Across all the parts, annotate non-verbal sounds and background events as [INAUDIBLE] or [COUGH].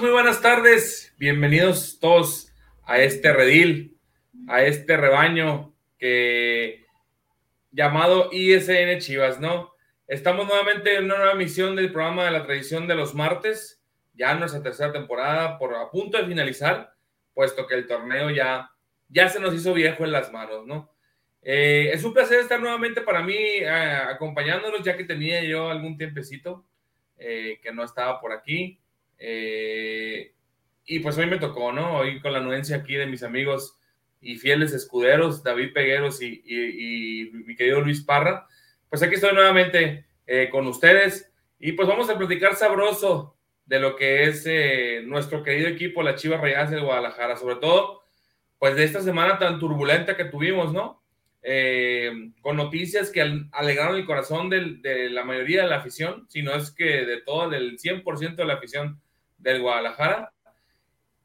Muy buenas tardes. Bienvenidos todos a este redil, a este rebaño que llamado ISN Chivas, ¿no? Estamos nuevamente en una nueva misión del programa de la tradición de los martes, ya nuestra tercera temporada, por a punto de finalizar, puesto que el torneo ya, ya se nos hizo viejo en las manos, ¿no? Eh, es un placer estar nuevamente para mí eh, acompañándonos, ya que tenía yo algún tiempecito eh, que no estaba por aquí. Eh, y pues hoy me tocó, ¿no? Hoy con la anuencia aquí de mis amigos y fieles escuderos, David Pegueros y, y, y mi querido Luis Parra. Pues aquí estoy nuevamente eh, con ustedes y pues vamos a platicar sabroso de lo que es eh, nuestro querido equipo, la Chivas Rayadas de Guadalajara, sobre todo pues de esta semana tan turbulenta que tuvimos, ¿no? Eh, con noticias que alegraron el corazón del, de la mayoría de la afición, si no es que de todo, del 100% de la afición del Guadalajara.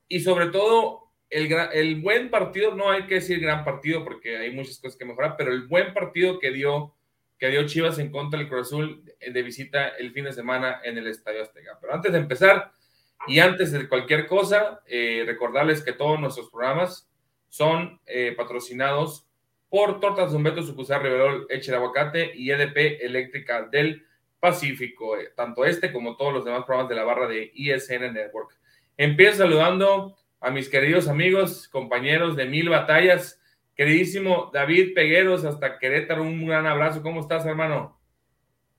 Y sobre todo, el, el, buen partido, no hay que decir gran partido porque hay muchas cosas que mejorar, pero el buen partido que dio, que dio Chivas en contra del Cruz Azul de visita el fin de semana en el Estadio Azteca. Pero antes de empezar y antes de cualquier cosa, eh, recordarles que todos nuestros programas son eh, patrocinados por Tortas Humberto Sucursal Riverol Eche de Aguacate y EDP Eléctrica del Pacífico, eh, tanto este como todos los demás programas de la barra de ISN Network. Empiezo saludando a mis queridos amigos, compañeros de mil batallas, queridísimo David Pegueros, hasta Querétaro, un gran abrazo. ¿Cómo estás, hermano?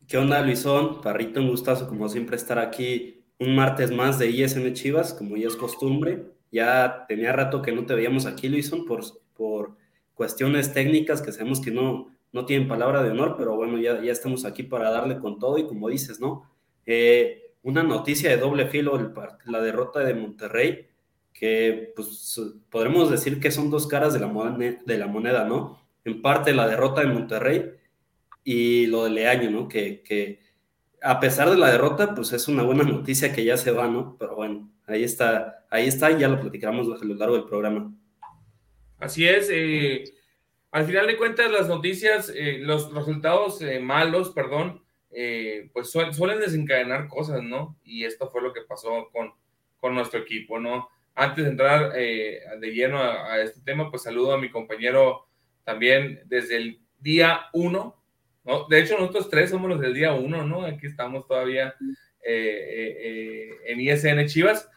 ¿Qué onda, Luisón? Parrito, un gustazo, como siempre, estar aquí un martes más de ISN Chivas, como ya es costumbre. Ya tenía rato que no te veíamos aquí, Luisón, por, por cuestiones técnicas que sabemos que no, no tienen palabra de honor, pero bueno, ya, ya estamos aquí para darle con todo y como dices, ¿no? Eh, una noticia de doble filo, la derrota de Monterrey, que pues podremos decir que son dos caras de la, moneda, de la moneda, ¿no? En parte la derrota de Monterrey y lo de Leaño, ¿no? Que, que a pesar de la derrota, pues es una buena noticia que ya se va, ¿no? Pero bueno, ahí está, ahí está y ya lo platicaremos a lo largo del programa. Así es, eh, al final de cuentas las noticias, eh, los resultados eh, malos, perdón, eh, pues su suelen desencadenar cosas, ¿no? Y esto fue lo que pasó con, con nuestro equipo, ¿no? Antes de entrar de lleno a, a, este tema, pues saludo a mi compañero también desde el día uno, ¿no? De hecho, nosotros tres somos los del día uno, ¿no? Aquí estamos todavía en ISN Chivas.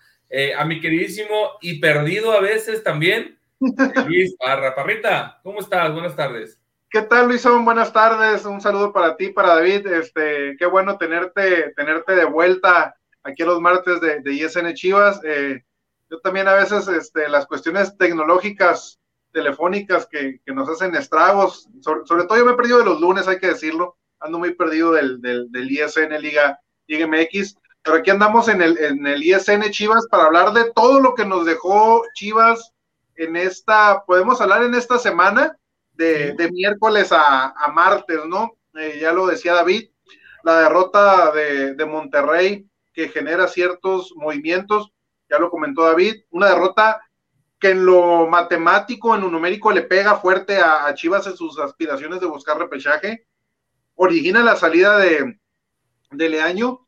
a mi queridísimo y perdido a veces también, Luis Parra. Parrita, ¿cómo estás? Buenas tardes. ¿Qué tal, Luisón? Buenas tardes. Un saludo para ti, para David. Este, qué bueno tenerte, tenerte de vuelta aquí los martes de, ISN Chivas. Eh, yo también a veces este, las cuestiones tecnológicas, telefónicas que, nos hacen estragos, sobre, todo yo me he perdido de los lunes, hay que decirlo. Ando muy perdido del, del, del ISN Liga, Liga MX. Pero aquí andamos en el, en el ISN Chivas para hablar de todo lo que nos dejó Chivas en esta, podemos hablar en esta semana de, de miércoles a, a, martes, ¿no? Eh, ya lo decía David, la derrota de, de, Monterrey que genera ciertos movimientos, ya lo comentó David, una derrota que en lo matemático, en lo numérico le pega fuerte a, a Chivas en sus aspiraciones de buscar repechaje, origina la salida de, de Leaño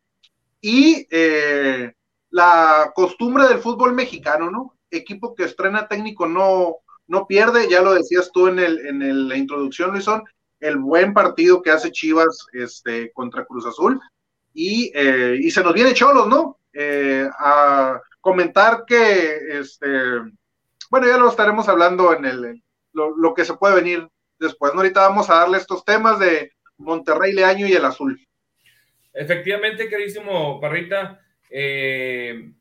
y eh, la costumbre del fútbol mexicano, ¿no? Equipo que estrena técnico no, no pierde, ya lo decías tú en, el, en la introducción, Luisón, el buen partido que hace Chivas este, contra Cruz Azul, y, eh, y se nos viene Cholos, ¿no? Eh, a comentar que, este, bueno, ya lo estaremos hablando en el, lo, lo que se puede venir después, ¿no? Ahorita vamos a darle estos temas de Monterrey Leaño y el Azul. Efectivamente, queridísimo Parrita, eh,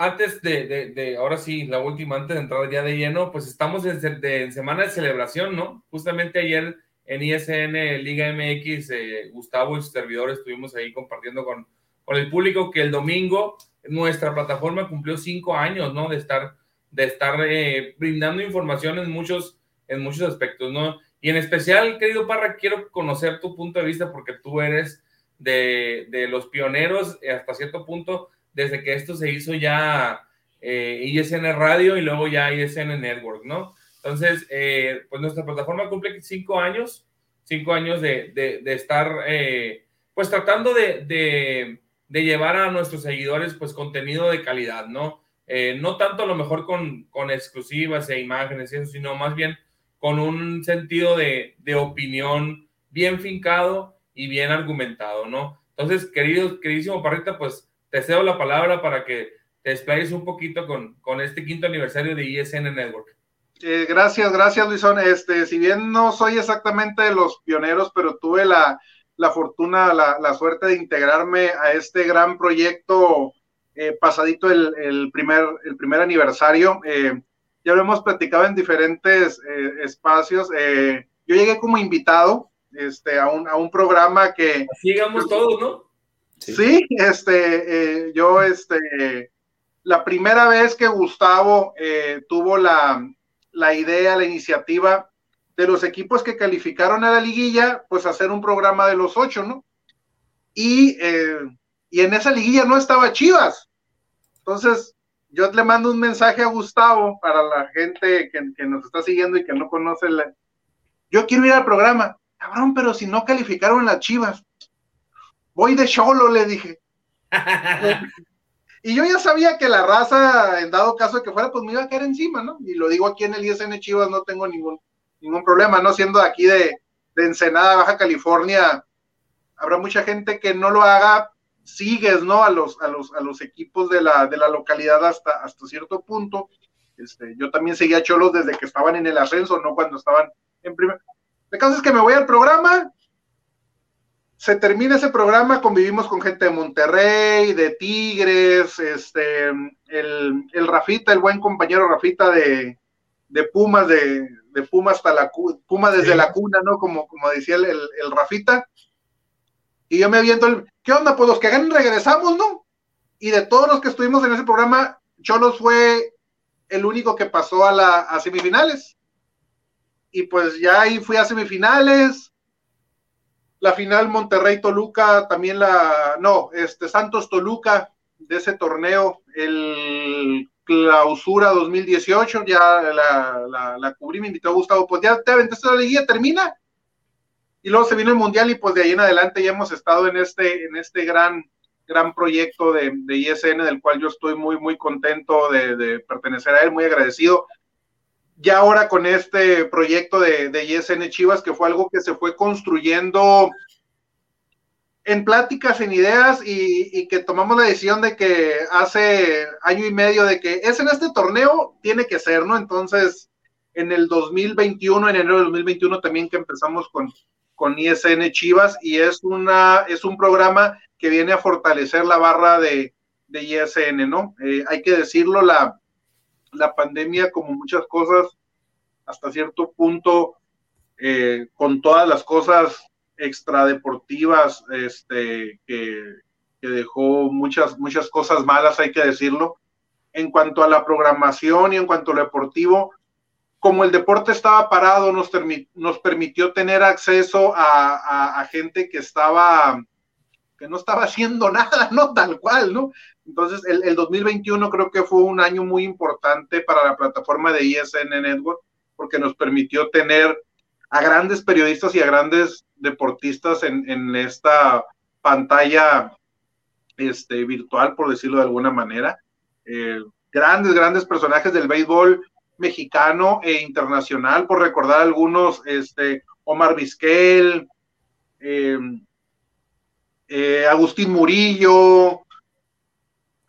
antes de, ahora sí, la última, antes de entrar ya de lleno, pues estamos en, semana de celebración, ¿no? Justamente ayer en ISN Liga MX, eh, Gustavo y sus servidores estuvimos ahí compartiendo con, con el público que el domingo nuestra plataforma cumplió cinco años, ¿no? De estar, de estar eh, brindando información en muchos, en muchos aspectos, ¿no? Y en especial, querido Parra, quiero conocer tu punto de vista porque tú eres de, los pioneros hasta cierto punto, desde que esto se hizo ya eh, ISN Radio y luego ya ISN Network, ¿no? Entonces, eh, pues nuestra plataforma cumple cinco años, cinco años de, estar, pues tratando de, llevar a nuestros seguidores, pues contenido de calidad, ¿no? no tanto a lo mejor con, con exclusivas e imágenes, sino más bien con un sentido de, opinión bien fincado y bien argumentado, ¿no? Entonces, querido, queridísimo Parrita, pues te cedo la palabra para que te explayes un poquito con, con este quinto aniversario de ISN Network. Eh, gracias, gracias Luisón. Este, si bien no soy exactamente de los pioneros, pero tuve la, fortuna, la, suerte de integrarme a este gran proyecto eh, pasadito el, primer, el primer aniversario. Eh, ya lo hemos platicado en diferentes espacios. Yo llegué como invitado este, a, un, a un programa que... Sigamos todos, ¿no? Sí, este, eh, yo, este, la primera vez que Gustavo tuvo la, la idea, la iniciativa de los equipos que calificaron a la liguilla, pues hacer un programa de los ocho, ¿no? Y, y en esa liguilla no estaba Chivas. Entonces, yo le mando un mensaje a Gustavo para la gente que, nos está siguiendo y que no conoce la... Yo quiero ir al programa. Cabrón, pero si no calificaron las chivas. Voy de cholo, le dije. [LAUGHS] y yo ya sabía que la raza, en dado caso de que fuera, pues me iba a caer encima, ¿no? Y lo digo aquí en el ISN Chivas, no tengo ningún, ningún problema, ¿no? Siendo aquí de, de Ensenada, Baja California, habrá mucha gente que no lo haga sigues, ¿no? A los, a los, a los equipos de la, de la localidad hasta, hasta cierto punto. Este, yo también seguía a Cholos desde que estaban en el ascenso, no cuando estaban en primer. El caso es que me voy al programa, se termina ese programa, convivimos con gente de Monterrey, de Tigres, este, el, el Rafita, el buen compañero Rafita de, de Pumas, de, de Pumas hasta la Puma desde la cuna, ¿no? Como, como decía el, el, el Rafita. Y yo me aviento el, ¿qué onda? Pues los que ganen regresamos, ¿no? Y de todos los que estuvimos en ese programa, Cholos fue el único que pasó a, la, a semifinales. Y pues ya ahí fui a semifinales. La final Monterrey-Toluca, también la, no, este Santos-Toluca de ese torneo, el clausura 2018, ya la, la, la cubrí, me invitó Gustavo, pues ya te aventaste la liguilla, termina y luego se vino el mundial y pues de ahí en adelante ya hemos estado en este, en este gran, gran proyecto de, de ISN del cual yo estoy muy, muy contento de, pertenecer a él, muy agradecido. Ya ahora con este proyecto de, ISN Chivas, que fue algo que se fue construyendo en pláticas, en ideas y, y, que tomamos la decisión de que hace año y medio de que es en este torneo, tiene que ser, ¿no? Entonces, en el 2021, en enero del 2021 también que empezamos con, con ISN Chivas y es, una, es un programa que viene a fortalecer la barra de, de ISN, ¿no? Eh, hay que decirlo, la, la pandemia, como muchas cosas, hasta cierto punto, eh, con todas las cosas extradeportivas, este, que, dejó muchas, muchas cosas malas, hay que decirlo. En cuanto a la programación y en cuanto a lo deportivo, como el deporte estaba parado, nos, nos permitió tener acceso a, gente que estaba, que no estaba haciendo [LAUGHS] nada, ¿no? Tal cual, ¿no? Entonces, el, el, 2021 creo que fue un año muy importante para la plataforma de ISN Network, porque nos permitió tener a grandes periodistas y a grandes deportistas en, en esta pantalla este, virtual, por decirlo de alguna manera. Eh, grandes, grandes personajes del béisbol mexicano e internacional, por recordar algunos, este, Omar Vizquel, eh, eh, Agustín Murillo,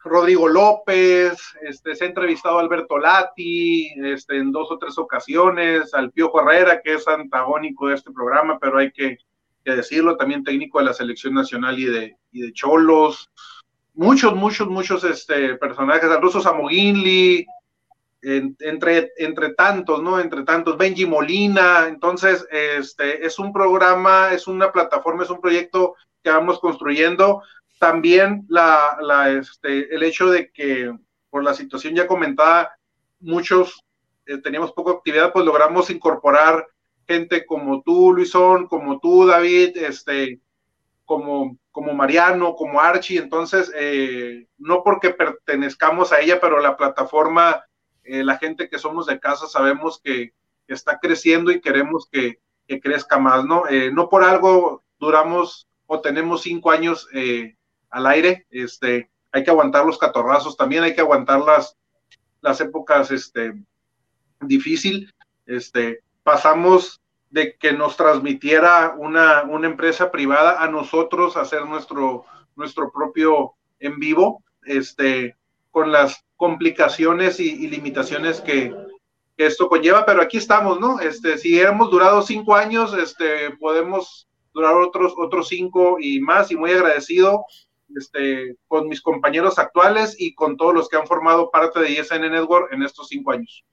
Rodrigo López, este, se ha entrevistado a Alberto Lati este, en dos o tres ocasiones, al Pío Herrera, que es antagónico de este programa, pero hay que, decirlo, también técnico de la selección nacional y de, Cholos, muchos, muchos, muchos este, personajes, al ruso Samoginli, entre, entre tantos, ¿no? Entre tantos, Benji Molina, entonces, este, es un programa, es una plataforma, es un proyecto que vamos construyendo. También la, la, este, el hecho de que por la situación ya comentada, muchos eh, teníamos poca actividad, pues logramos incorporar gente como tú, Luisón, como tú, David, este, como, como Mariano, como Archie. Entonces, eh, no porque pertenezcamos a ella, pero la plataforma, eh, la gente que somos de casa, sabemos que, está creciendo y queremos que, que crezca más, ¿no? no por algo duramos o tenemos cinco años eh, al aire, este, hay que aguantar los catorrazos, también hay que aguantar las, las épocas este, difícil. Este, pasamos de que nos transmitiera una, una empresa privada a nosotros hacer nuestro, nuestro propio en vivo, este, con las complicaciones y, limitaciones que, esto conlleva, pero aquí estamos, ¿no? Este, si hemos durado cinco años, este, podemos durar otros, otros cinco y más, y muy agradecido este, con mis compañeros actuales y con todos los que han formado parte de ISN Network en estos cinco años.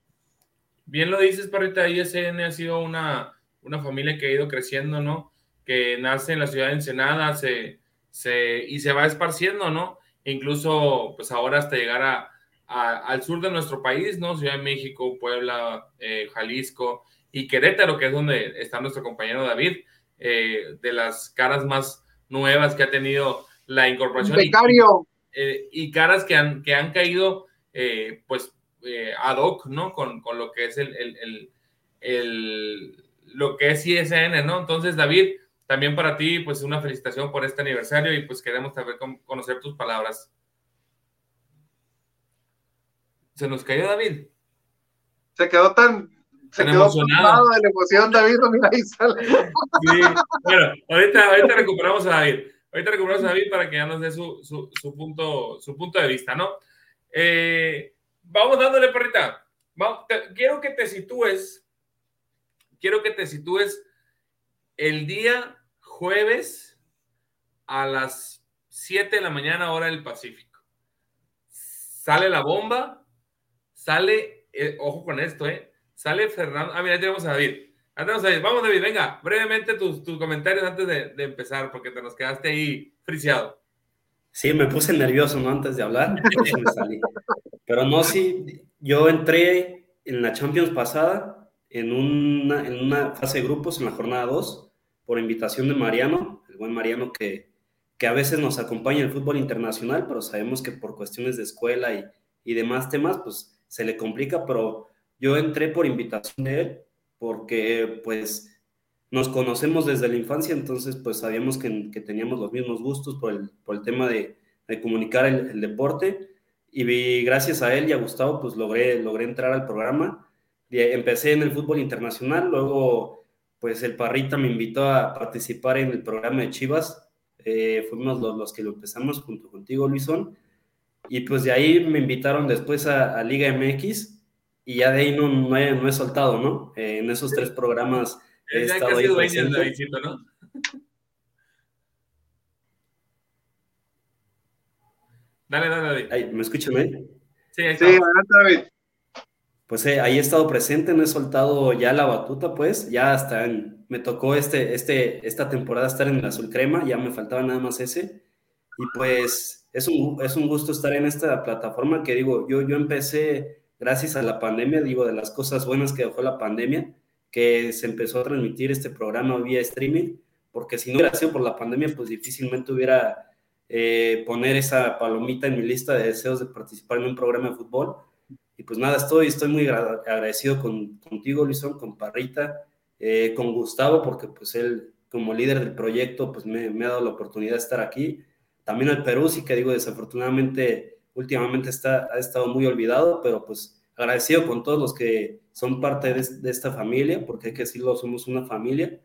Bien lo dices, Parrita, ISN ha sido una, una familia que ha ido creciendo, ¿no? Que nace en la ciudad de Ensenada se, se, y se va esparciendo, ¿no? incluso, pues ahora hasta llegar a, al sur de nuestro país, ¿no? Ciudad de México, Puebla, eh, Jalisco y Querétaro, que es donde está nuestro compañero David. Eh, de las caras más nuevas que ha tenido la incorporación. Becario. Eh, y, caras que han, que han caído, eh, pues, ad hoc, ¿no? Con, lo que es el, lo que es ISN, ¿no? Entonces, David, también para ti, pues, una felicitación por este aniversario y pues queremos saber, conocer tus palabras. ¿Se nos cayó David? Se quedó tan, se quedó emocionado de la emoción, David, mira ahí sale. Sí, bueno, ahorita, ahorita recuperamos a David. Ahorita recuperamos a David para que ya nos dé su, su, su punto, su punto de vista, ¿no? Eh, vamos dándole, perrita. Vamos, quiero que te sitúes, quiero que te sitúes el día jueves a las 7 de la mañana, hora del Pacífico. Sale la bomba, sale, eh, ojo con esto, ¿eh? Sale Fernando. Ah, mira, ya tenemos a David. Vamos, David, venga, brevemente tus, comentarios antes de, empezar, porque te nos quedaste ahí friciado. Sí, me puse nervioso, ¿no? Antes de hablar, [LAUGHS] Pero no, sí, yo entré en la Champions pasada, en una, en una fase de grupos, en la jornada 2, por invitación de Mariano, el buen Mariano que, que a veces nos acompaña en el fútbol internacional, pero sabemos que por cuestiones de escuela y, y demás temas, pues se le complica, pero yo entré por invitación de él porque pues nos conocemos desde la infancia, entonces pues sabíamos que, teníamos los mismos gustos por el, por el tema de, comunicar el, deporte. Y gracias a él y a Gustavo pues logré, logré entrar al programa. Empecé en el fútbol internacional, luego pues el Parrita me invitó a participar en el programa de Chivas, eh, fuimos los, los, que lo empezamos junto contigo Luisón. Y pues de ahí me invitaron después a, a Liga MX y ya de ahí no, no, he, soltado, ¿no? Eh, en esos tres programas he estado ahí ¿no? [LAUGHS] Dale, dale, dale. ¿Me escuchan ahí? Sí, ahí sí David. Pues eh, ahí he estado presente, no he soltado ya la batuta, pues, ya hasta me tocó este, este, esta temporada estar en el azul crema, ya me faltaba nada más ese, y pues es un, es un gusto estar en esta plataforma que digo, yo, yo empecé gracias a la pandemia, digo, de las cosas buenas que dejó la pandemia, que se empezó a transmitir este programa vía streaming, porque si no hubiera sido por la pandemia, pues difícilmente hubiera eh, poner esa palomita en mi lista de deseos de participar en un programa de fútbol. Y pues nada, estoy, estoy muy agradecido con, contigo, Luisón, con Parrita, eh, con Gustavo, porque pues él como líder del proyecto, pues me, me, ha dado la oportunidad de estar aquí. también al Perú, sí que digo, desafortunadamente, últimamente está, ha estado muy olvidado, pero pues agradecido con todos los que son parte de, esta familia, porque hay que decirlo, somos una familia.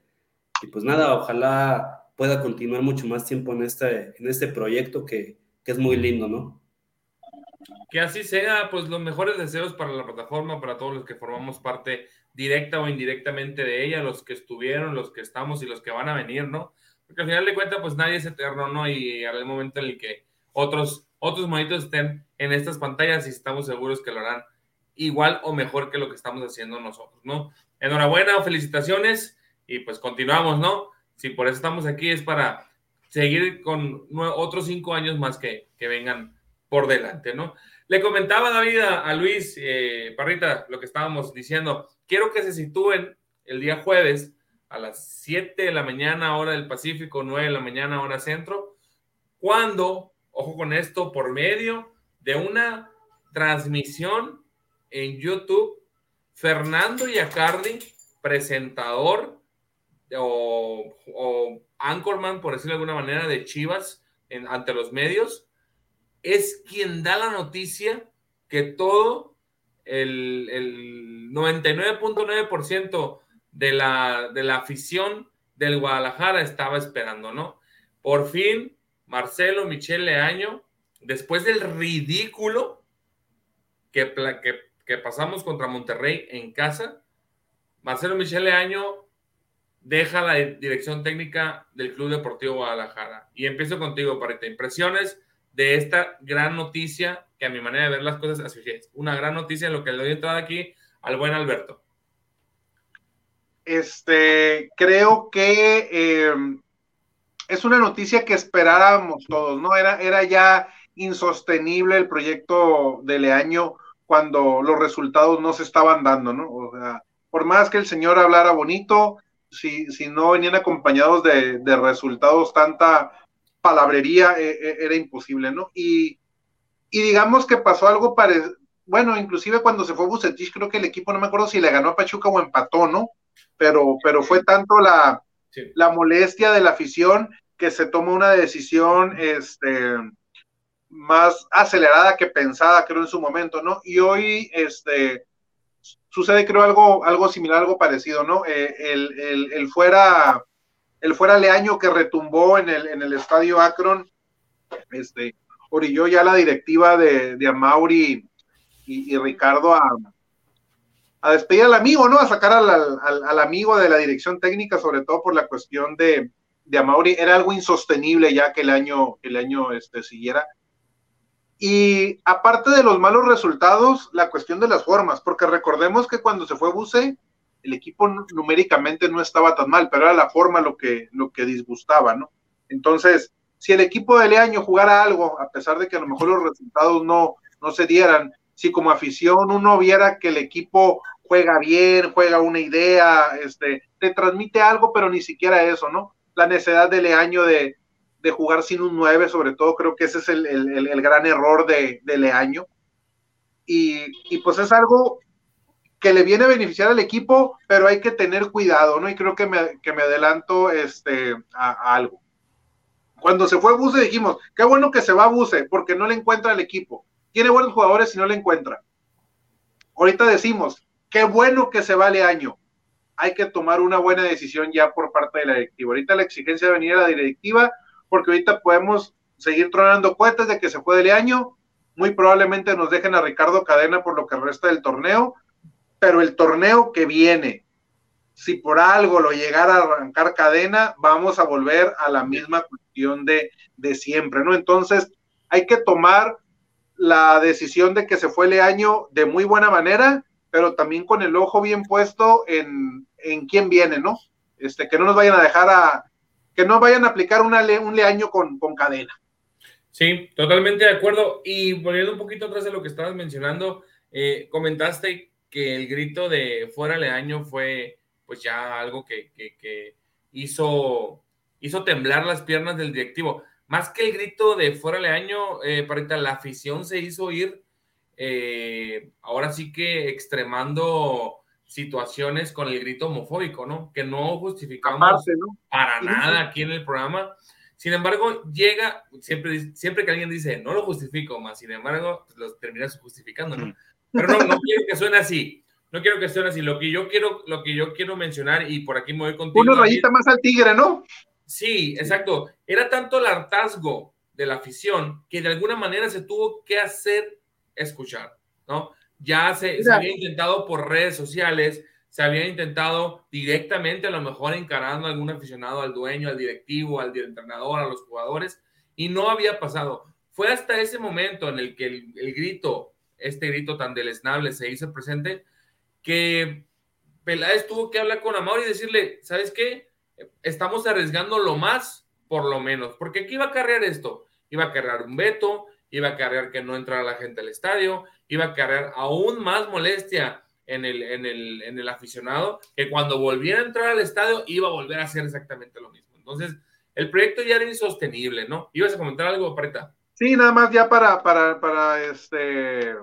Y pues nada, ojalá pueda continuar mucho más tiempo en este, en este proyecto que, que es muy lindo, ¿no? Que así sea, pues los mejores deseos para la plataforma, para todos los que formamos parte directa o indirectamente de ella, los que estuvieron, los que estamos y los que van a venir, ¿no? Porque al final de cuentas, pues nadie es eterno, ¿no? Y al momento en el que otros, otros monitos estén en estas pantallas y estamos seguros que lo harán igual o mejor que lo que estamos haciendo nosotros, ¿no? Enhorabuena, felicitaciones y pues continuamos, ¿no? Si por eso estamos aquí es para seguir con otros cinco años más que, vengan por delante, ¿no? Le comentaba David a, Luis eh, Parrita lo que estábamos diciendo. Quiero que se sitúen el día jueves a las 7 de la mañana, hora del Pacífico, 9 de la mañana, hora centro, cuando, ojo con esto, por medio de una transmisión en YouTube, Fernando Yacardi, presentador o, anchorman, por decirlo de alguna manera, de Chivas ante los medios, es quien da la noticia que todo el, el 99.9% de la, de la afición del Guadalajara estaba esperando, ¿no? Por fin, Marcelo Michel Leaño, después del ridículo que, que, pasamos contra Monterrey en casa, Marcelo Michel Leaño deja la dirección técnica del Club Deportivo Guadalajara. Y empiezo contigo, Parita. Impresiones de esta gran noticia, que a mi manera de ver las cosas así es. Una gran noticia en lo que le doy entrada aquí al buen Alberto. Este, creo que em, es una noticia que esperábamos todos, ¿no? Era, era ya insostenible el proyecto de Leaño cuando los resultados no se estaban dando, ¿no? O sea, por más que el señor hablara bonito, si, si no venían acompañados de, de resultados, tanta palabrería eh, eh, era imposible, ¿no? Y, y, digamos que pasó algo parecido, bueno, inclusive cuando se fue Bucetich, creo que el equipo, no me acuerdo si le ganó a Pachuca o empató, ¿no? Pero, pero fue tanto la, la molestia de la afición que se tomó una decisión este, más acelerada que pensada, creo, en su momento, ¿no? Y hoy, este, sucede, creo, algo, algo similar, algo parecido, ¿no? Eh, el, el, el, fuera el fuera Leaño que retumbó en el, en el estadio Akron, este, orilló ya la directiva de, de Amauri y, Ricardo a, a, despedir al amigo, ¿no? A sacar al, al, amigo de la dirección técnica, sobre todo por la cuestión de, de Amauri. Era algo insostenible ya que el año, el año este, siguiera. Y aparte de los malos resultados, la cuestión de las formas, porque recordemos que cuando se fue Buse, el equipo numéricamente no estaba tan mal, pero era la forma lo que, lo que disgustaba, ¿no? Entonces, si el equipo de Leaño jugara algo, a pesar de que a lo mejor los resultados no, no se dieran, si como afición uno viera que el equipo juega bien, juega una idea, este, te transmite algo, pero ni siquiera eso, ¿no? La necesidad de Leaño de, de jugar sin un 9, sobre todo, creo que ese es el, el, el gran error de, de Leaño. Y, y, pues es algo que le viene a beneficiar al equipo, pero hay que tener cuidado, ¿no? Y creo que me, que me adelanto este, a, algo. Cuando se fue Buse dijimos, qué bueno que se va Buse, porque no le encuentra al equipo. Tiene buenos jugadores y no le encuentra. Ahorita decimos, qué bueno que se vale año. Hay que tomar una buena decisión ya por parte de la directiva. Ahorita la exigencia de venir a la directiva, porque ahorita podemos seguir tronando cohetes de que se fue de año. Muy probablemente nos dejen a Ricardo Cadena por lo que resta del torneo pero el torneo que viene, si por algo lo llegara a arrancar cadena, vamos a volver a la misma cuestión de, de siempre, ¿no? Entonces, hay que tomar la decisión de que se fue el año de muy buena manera, pero también con el ojo bien puesto en, en quién viene, ¿no? Este, que no nos vayan a dejar a, que no vayan a aplicar una un leaño con, con cadena. Sí, totalmente de acuerdo. Y volviendo un poquito atrás de lo que estabas mencionando, eh, comentaste que el grito de fuera año fue pues ya algo que, hizo, hizo temblar las piernas del directivo. Más que el grito de fuera año, eh, Parita, la afición se hizo ir eh, ahora sí que extremando situaciones con el grito homofóbico, ¿no? Que no justificamos para nada aquí en el programa, Sin embargo, llega, siempre, siempre que alguien dice, no lo justifico más, sin embargo, pues, lo terminas justificando, ¿no? Pero no, no quiero que suene así. No quiero que suene así. Lo que yo quiero, lo que yo quiero mencionar, y por aquí me voy contigo. Una rayita más al tigre, ¿no? Sí, exacto. Era tanto el hartazgo de la afición que de alguna manera se tuvo que hacer escuchar, ¿no? Ya se, se había intentado por redes sociales, se había intentado directamente, a lo mejor encarando a algún aficionado, al dueño, al directivo, al entrenador, a los jugadores, y no había pasado. Fue hasta ese momento en el que el, grito, este grito tan deleznable se hizo presente, que Peláez tuvo que hablar con Amor y decirle, ¿sabes qué? Estamos arriesgando lo más por lo menos, porque aquí iba a cargar esto, iba a cargar un veto, iba a cargar que no entrara la gente al estadio, iba a cargar aún más molestia en el, aficionado, que cuando volviera a entrar al estadio iba a volver a hacer exactamente lo mismo. Entonces, el proyecto ya era insostenible, ¿no? ¿Ibas a comentar algo, Preta? Sí, nada más ya para, este,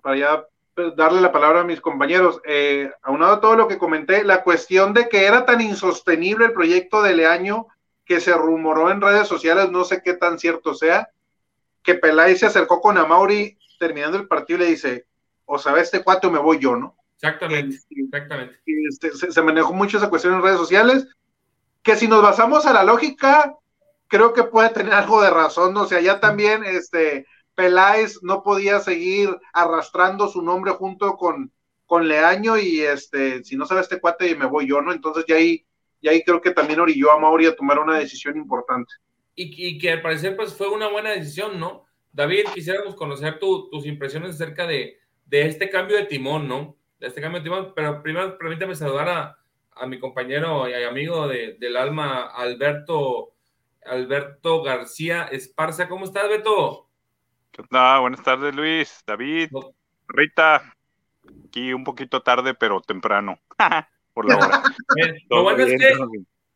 para ya darle la palabra a mis compañeros. Eh, aunado a todo lo que comenté, la cuestión de que era tan insostenible el proyecto de Leaño que se rumoró en redes sociales, no sé qué tan cierto sea, que Peláez se acercó con Amauri terminando el partido y le dice, o sabes este cuate me voy yo, ¿no? Exactamente, exactamente. Este, se, manejó mucho esa cuestión en redes sociales, que si nos basamos a la lógica, creo que puede tener algo de razón, ¿no? o sea, ya también este, Peláez no podía seguir arrastrando su nombre junto con, con Leaño y este, si no sabe este cuate me voy yo, ¿no? Entonces ya ahí, ya ahí creo que también orilló a Mauri a tomar una decisión importante. Y, y, que al parecer pues fue una buena decisión, ¿no? David, quisiéramos conocer tus impresiones acerca de, de este cambio de timón, ¿no? De este cambio de timón, pero primero permítame saludar a, a mi compañero y amigo de, del alma, Alberto, Alberto García Esparza. ¿Cómo estás, Beto? ¿Qué Buenas tardes, Luis, David, Rita. Aquí un poquito tarde, pero temprano. [LAUGHS] Por la hora. [LAUGHS] lo, bueno es que,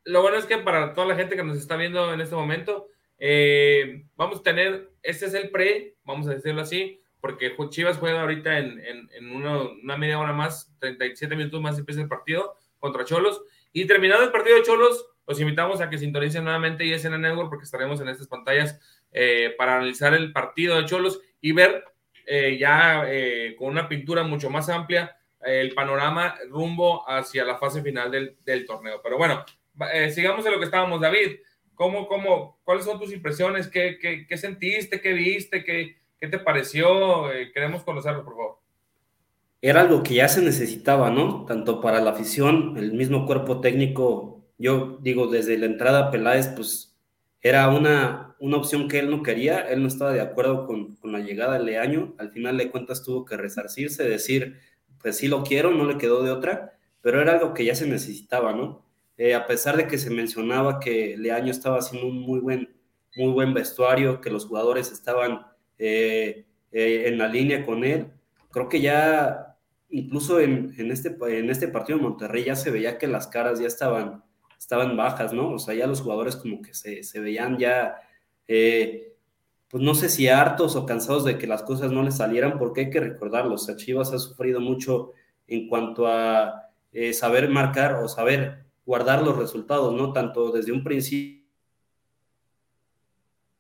lo bueno es que para toda la gente que nos está viendo en este momento, eh, vamos a tener, este es el pre, vamos a decirlo así, porque Chivas juega ahorita en, en, una media hora más, 37 minutos más empieza el partido contra Cholos. Y terminado el partido de Cholos, los invitamos a que sintonicen nuevamente ISN Network porque estaremos en estas pantallas eh, para analizar el partido de Cholos y ver eh, ya eh, con una pintura mucho más amplia el panorama rumbo hacia la fase final del, del torneo. Pero bueno, sigamos en lo que estábamos, David. ¿Cómo, cómo, ¿Cuáles son tus impresiones? ¿Qué, qué, qué sentiste? ¿Qué viste? ¿Qué, ¿Qué te pareció? Eh, queremos conocerlo, por favor. Era algo que ya se necesitaba, ¿no? Tanto para la afición, el mismo cuerpo técnico. Yo digo, desde la entrada Peláez, pues era una, una opción que él no quería, él no estaba de acuerdo con, con la llegada de Leaño, al final de cuentas tuvo que resarcirse, decir, pues sí lo quiero, no le quedó de otra, pero era algo que ya se necesitaba, ¿no? Eh, a pesar de que se mencionaba que Leaño estaba haciendo un muy buen, muy buen vestuario, que los jugadores estaban eh, eh, en la línea con él. Creo que ya, incluso en, en, este, en este partido de Monterrey, ya se veía que las caras ya estaban, estaban bajas, ¿no? O sea, ya los jugadores como que se, se veían ya, pues no sé si hartos o cansados de que las cosas no les salieran, porque hay que recordarlo, o Chivas ha sufrido mucho en cuanto a saber marcar o saber guardar los resultados, ¿no? Tanto desde un principio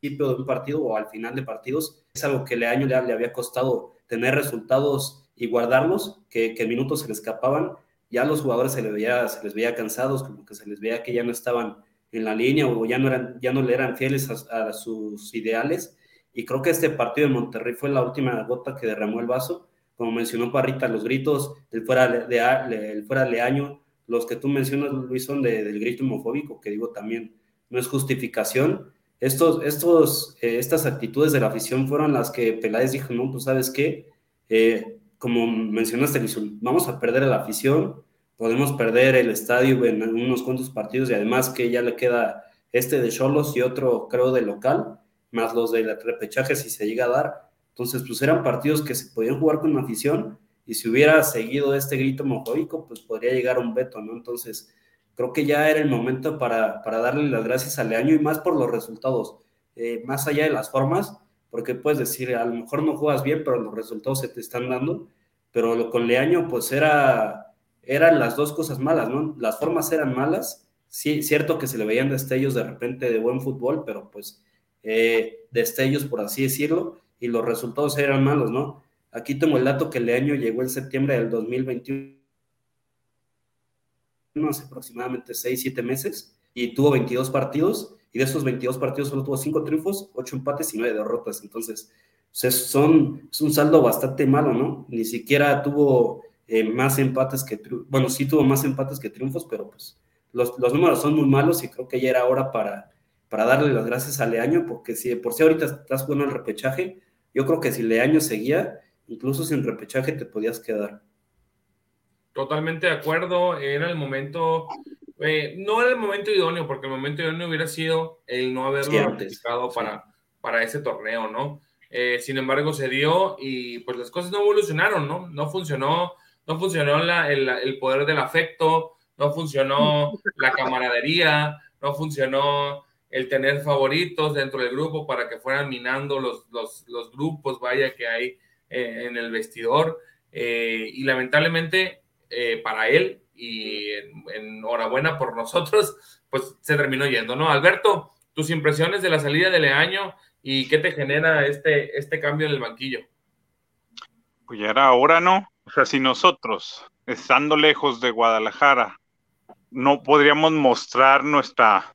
de un partido o al final de partidos, es algo que le año le, había costado tener resultados y guardarlos, que, minutos se le escapaban, ya a los jugadores se les, veía, se les veía cansados, como que se les veía que ya no estaban en la línea o ya no, eran, ya no le eran fieles a, sus ideales. Y creo que este partido de Monterrey fue la última gota que derramó el vaso. Como mencionó Parrita, los gritos del fuera de, el fuera de año, los que tú mencionas, Luis, son del grito homofóbico, que digo también no es justificación, estos, estos, eh, estas actitudes de la afición fueron las que Peláez dijo, no, pues sabes qué, eh, como mencionaste, vamos a perder la afición, podemos perder el estadio en unos cuantos partidos y además que ya le queda este de Cholos y otro creo de local, más los del repechaje si se llega a dar. Entonces, pues eran partidos que se podían jugar con afición y si hubiera seguido este grito homofóbico, pues podría llegar un veto, ¿no? Entonces, creo que ya era el momento para, para darle las gracias a Leaño y más por los resultados, eh, más allá de las formas, porque puedes decir, a lo mejor no juegas bien, pero los resultados se te están dando, pero con Leaño pues era, eran las dos cosas malas, ¿no? Las formas eran malas sí, cierto que se le veían destellos de repente de buen fútbol, pero pues eh, destellos, por así decirlo, y los resultados eran malos, ¿no? Aquí tengo el dato que el año llegó en septiembre del 2021, hace aproximadamente 6, 7 meses, y tuvo 22 partidos, y de esos 22 partidos solo tuvo 5 triunfos, 8 empates y 9 derrotas. Entonces, pues, son, es un saldo bastante malo, ¿no? Ni siquiera tuvo eh, más empates que, bueno, sí tuvo más empates que triunfos, pero pues los, los, números son muy malos y creo que ya era hora para, para darle las gracias a Leaño, porque si por si ahorita estás jugando el repechaje, yo creo que si Leaño seguía, incluso sin repechaje te podías quedar. Totalmente de acuerdo, era el momento, eh, no era el momento idóneo, porque el momento idóneo hubiera sido el no haberlo aplicado para, para ese torneo, ¿no? Eh, sin embargo, se dio y pues las cosas no evolucionaron, ¿no? No funcionó, no funcionó la, el, el, poder del afecto, no funcionó la camaradería, no funcionó el tener favoritos dentro del grupo para que fueran minando los, los, los grupos, vaya, que hay eh, en el vestidor. Eh, y lamentablemente eh, para él, y enhorabuena por nosotros, pues se terminó yendo, ¿no? Alberto, tus impresiones de la salida de Leaño y qué te genera este, este cambio en el banquillo. Pues ya era hora, ¿no? O sea, si nosotros, estando lejos de Guadalajara, no podríamos mostrar nuestra,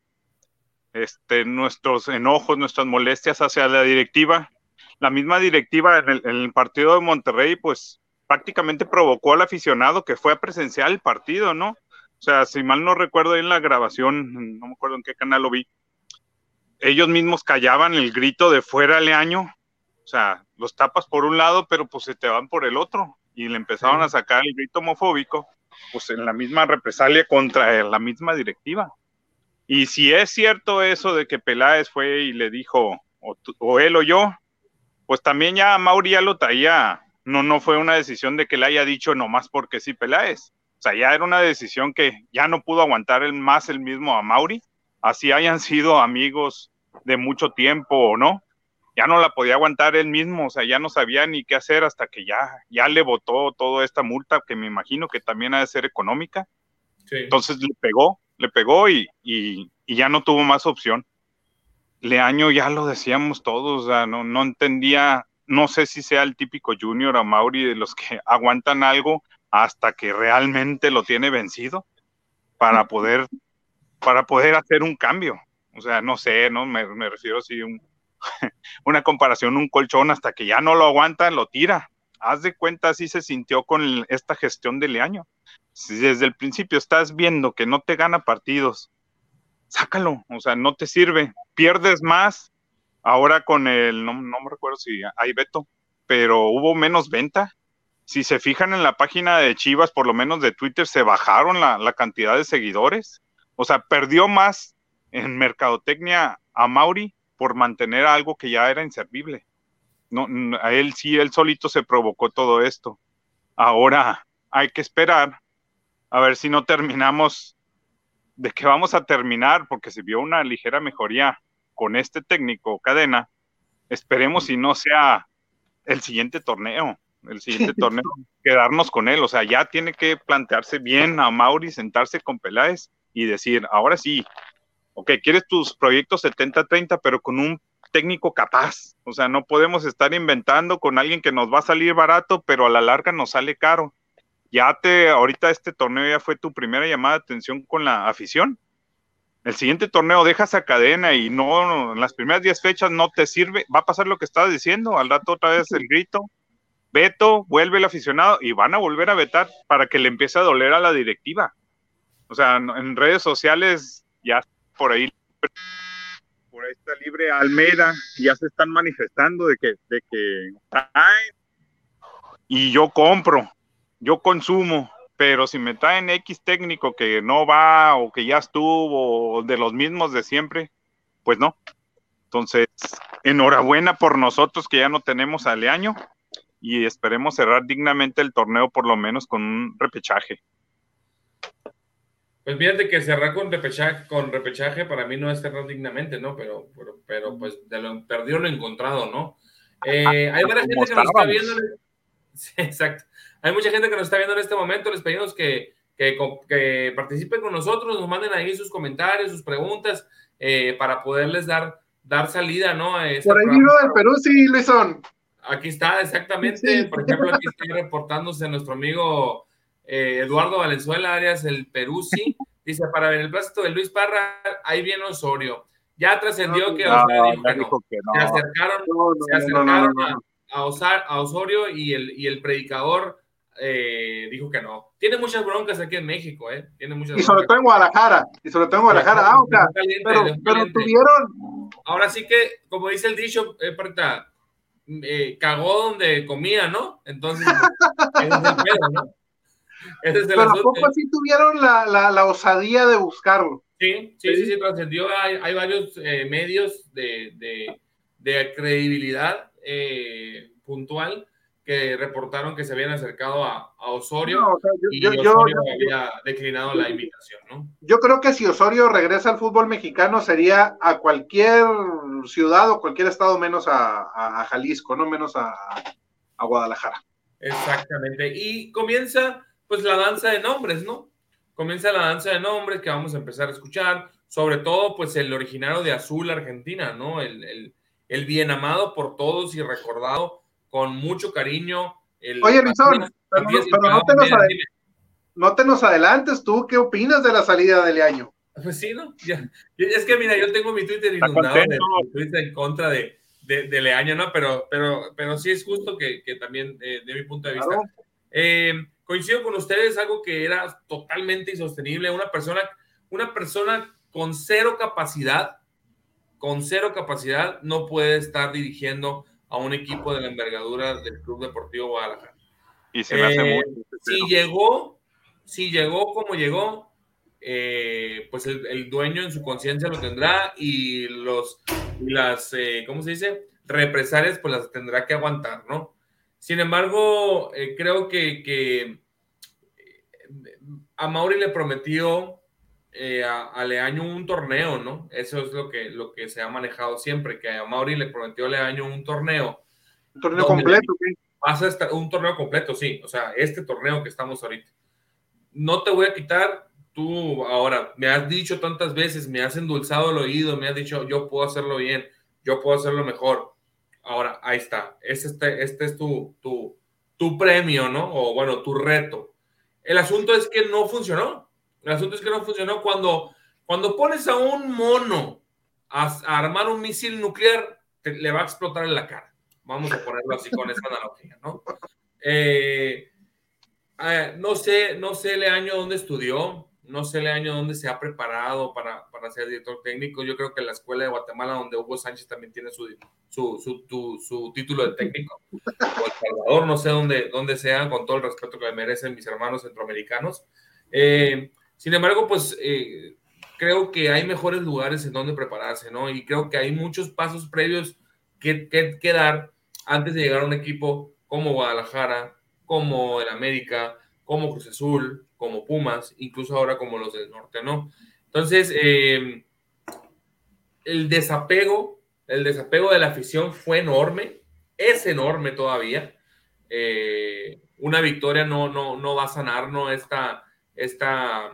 este, nuestros enojos, nuestras molestias hacia la directiva. La misma directiva en el, en el, partido de Monterrey, pues prácticamente provocó al aficionado que fue a presenciar el partido, ¿no? O sea, si mal no recuerdo en la grabación, no me acuerdo en qué canal lo vi, ellos mismos callaban el grito de fuera Leaño, o sea, los tapas por un lado, pero pues se te van por el otro, y le empezaron a sacar el grito homofóbico, pues en la misma represalia contra la misma directiva. Y si es cierto eso de que Peláez fue y le dijo, o, o él o yo, pues también ya Mauri ya lo traía, no, no fue una decisión de que le haya dicho nomás porque sí Peláez. O sea, ya era una decisión que ya no pudo aguantar el, más el mismo a Mauri, así hayan sido amigos de mucho tiempo o no, ya no la podía aguantar él mismo, o sea, ya no sabía ni qué hacer hasta que ya, ya le votó toda esta multa que me imagino que también ha de ser económica. Sí. Entonces le pegó, le pegó y, y, y, ya no tuvo más opción. Leaño ya lo decíamos todos, o sea, no, no entendía, no sé si sea el típico Junior o Mauri de los que [LAUGHS] aguantan algo hasta que realmente lo tiene vencido para poder, para poder hacer un cambio. O sea, no sé, ¿no? Me, me refiero así un, [LAUGHS] una comparación, un colchón, hasta que ya no lo aguanta, lo tira. Haz de cuenta, así se sintió con esta gestión del año. Si desde el principio estás viendo que no te gana partidos, sácalo, o sea, no te sirve. Pierdes más ahora con el, no, no me recuerdo si hay veto, pero hubo menos venta. Si se fijan en la página de Chivas, por lo menos de Twitter, se bajaron la, cantidad de seguidores. O sea, perdió más en mercadotecnia a Mauri por mantener algo que ya era inservible. No, a él sí, él solito se provocó todo esto. Ahora hay que esperar a ver si no terminamos de que vamos a terminar, porque se vio una ligera mejoría con este técnico cadena. Esperemos si no sea el siguiente torneo, el siguiente [LAUGHS] torneo, quedarnos con él. O sea, ya tiene que plantearse bien a Mauri, sentarse con Peláez y decir, ahora sí, ok, quieres tus proyectos 70-30, pero con un técnico capaz. O sea, no podemos estar inventando con alguien que nos va a salir barato, pero a la larga nos sale caro. Ya te, ahorita este torneo ya fue tu primera llamada de atención con la afición. El siguiente torneo dejas a cadena y no, en las primeras 10 fechas no te sirve, va a pasar lo que estabas diciendo, al rato otra vez el grito, veto, vuelve el aficionado y van a volver a vetar para que le empiece a doler a la directiva. O sea, en redes sociales ya por ahí por ahí está libre Almeida ya se están manifestando de que de que y yo compro yo consumo pero si me traen X técnico que no va o que ya estuvo o de los mismos de siempre pues no entonces enhorabuena por nosotros que ya no tenemos a Leaño y esperemos cerrar dignamente el torneo por lo menos con un repechaje pues fíjate que cerrar con repechaje, con repechaje para mí no es cerrar dignamente, ¿no? Pero, pero, pero pues de lo perdió lo encontrado, ¿no? Eh, hay varias gente que nos está viendo. Sí, [LAUGHS] exacto. Hay mucha gente que nos está viendo en este momento. Les pedimos que, que, que participen con nosotros, nos manden ahí sus comentarios, sus preguntas, eh, para poderles dar, dar salida, ¿no? A este Por ahí vino del Perú, sí, Luisón. Aquí está, exactamente. Por ejemplo, aquí está reportándose nuestro amigo eh, Eduardo Valenzuela Arias, el Perú, sí. Dice, para ver el plástico de Luis Parra, ahí viene Osorio. Ya trascendió que, Osorio dijo que no. Se acercaron, se acercaron a, a, Osorio y el, y el predicador eh, dijo que no. Tiene muchas broncas aquí en México, ¿eh? Tiene muchas y sobre todo en Guadalajara. Y sobre todo en Guadalajara. Ah, o sea, pero, pero, tuvieron. Ahora sí que, como dice el dicho, eh, eh, cagó donde comía, ¿no? Entonces, [LAUGHS] ese es el pedo, ¿no? Ese es el pero poco sí tuvieron la, la, la, osadía de buscarlo. Sí, sí, sí, sí, trascendió. Hay, hay, varios eh, medios de, de, de credibilidad eh, puntual que reportaron que se habían acercado a, a Osorio y Osorio había declinado la invitación, ¿no? Yo creo que si Osorio regresa al fútbol mexicano sería a cualquier ciudad o cualquier estado menos a, a Jalisco, no menos a, a, Guadalajara. Exactamente. Y comienza pues la danza de nombres, ¿no? Comienza la danza de nombres que vamos a empezar a escuchar, sobre todo pues el originario de Azul, Argentina, ¿no? El, el, el bien amado por todos y recordado con mucho cariño. El Oye, Rizón, pero, no, te nos no, te nos adelantes tú, ¿qué opinas de la salida de Leaño? Pues sí, ¿no? Ya. Es que mira, yo tengo mi Twitter inundado de, Twitter en contra de, de, Leaño, ¿no? Pero, pero, pero sí es justo que, que también, eh, de mi punto de vista. Eh, coincido con ustedes, algo que era totalmente insostenible. Una persona, una persona con cero capacidad, con cero capacidad, no puede estar dirigiendo a un equipo de la envergadura del Club Deportivo Guadalajara. Y se me hace eh, Si llegó, si llegó como llegó, eh, pues el, dueño en su conciencia lo tendrá y los, las, eh, ¿cómo se dice? Represalias, pues las tendrá que aguantar, ¿no? Sin embargo, creo que, que a Mauri le prometió eh, a, Leaño un torneo, ¿no? Eso es lo que, lo que se ha manejado siempre, que a Mauri le prometió a Leaño un torneo. Un torneo completo, ¿qué? Pasa un torneo completo, sí, o sea, este torneo que estamos ahorita. No te voy a quitar, tú ahora, me has dicho tantas veces, me has endulzado el oído, me has dicho, yo puedo hacerlo bien, yo puedo hacerlo mejor. Ahora, ahí está, este, este es tu, tu, tu premio, ¿no? O bueno, tu reto. El asunto es que no funcionó el asunto es que no funcionó cuando, cuando pones a un mono a, armar un misil nuclear, le va a explotar en la cara. Vamos a ponerlo así con esa analogía, ¿no? Eh, eh, no sé, no sé el año donde estudió, no sé el año donde se ha preparado para, para, ser director técnico. Yo creo que la escuela de Guatemala, donde Hugo Sánchez también tiene su, su, su, su, título de técnico, o El Salvador, no sé dónde, dónde sea, con todo el respeto que me merecen mis hermanos centroamericanos. Eh, sin embargo, pues eh, creo que hay mejores lugares en donde prepararse, ¿no? Y creo que hay muchos pasos previos que, que, dar antes de llegar a un equipo como Guadalajara, como el América, como Cruz Azul, como Pumas, incluso ahora como los del norte, ¿no? Entonces, eh, el desapego, el desapego de la afición fue enorme, es enorme todavía. Eh, una victoria no, no, no va a sanar, ¿no? Esta, esta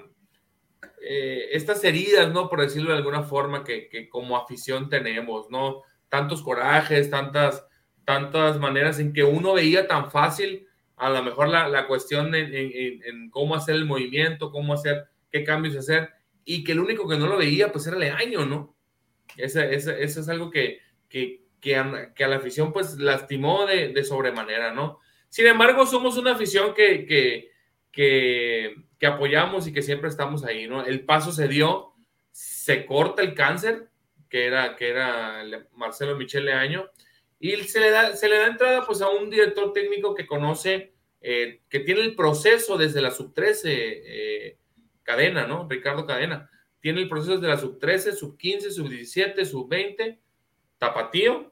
eh, estas heridas, ¿no? Por decirlo de alguna forma, que, como afición tenemos, ¿no? Tantos corajes, tantas, tantas maneras en que uno veía tan fácil, a lo mejor la, la cuestión en, en, cómo hacer el movimiento, cómo hacer, qué cambios hacer, y que el único que no lo veía, pues era Leaño, ¿no? Ese, ese, ese es algo que, que, que, a, que, a, la afición, pues, lastimó de, de sobremanera, ¿no? Sin embargo, somos una afición que, que, que apoyamos y que siempre estamos ahí, ¿no? El paso se dio, se corta el cáncer, que era, que era Marcelo Michele Año, y se le, da, se le da entrada pues a un director técnico que conoce, eh, que tiene el proceso desde la sub-13 eh, cadena, ¿no? Ricardo Cadena. Tiene el proceso desde la sub-13, sub-15, sub-17, sub-20, tapatío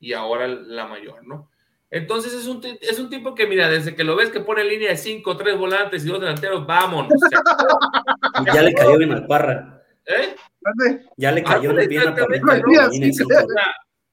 y ahora la mayor, ¿no? Entonces es un, es un tipo que, mira, desde que lo ves que pone línea de 5, 3 volantes y dos delanteros, vámonos. [LAUGHS] ya le cayó bien al Parra. ¿Eh? Ya le cayó ah, bien al Parra.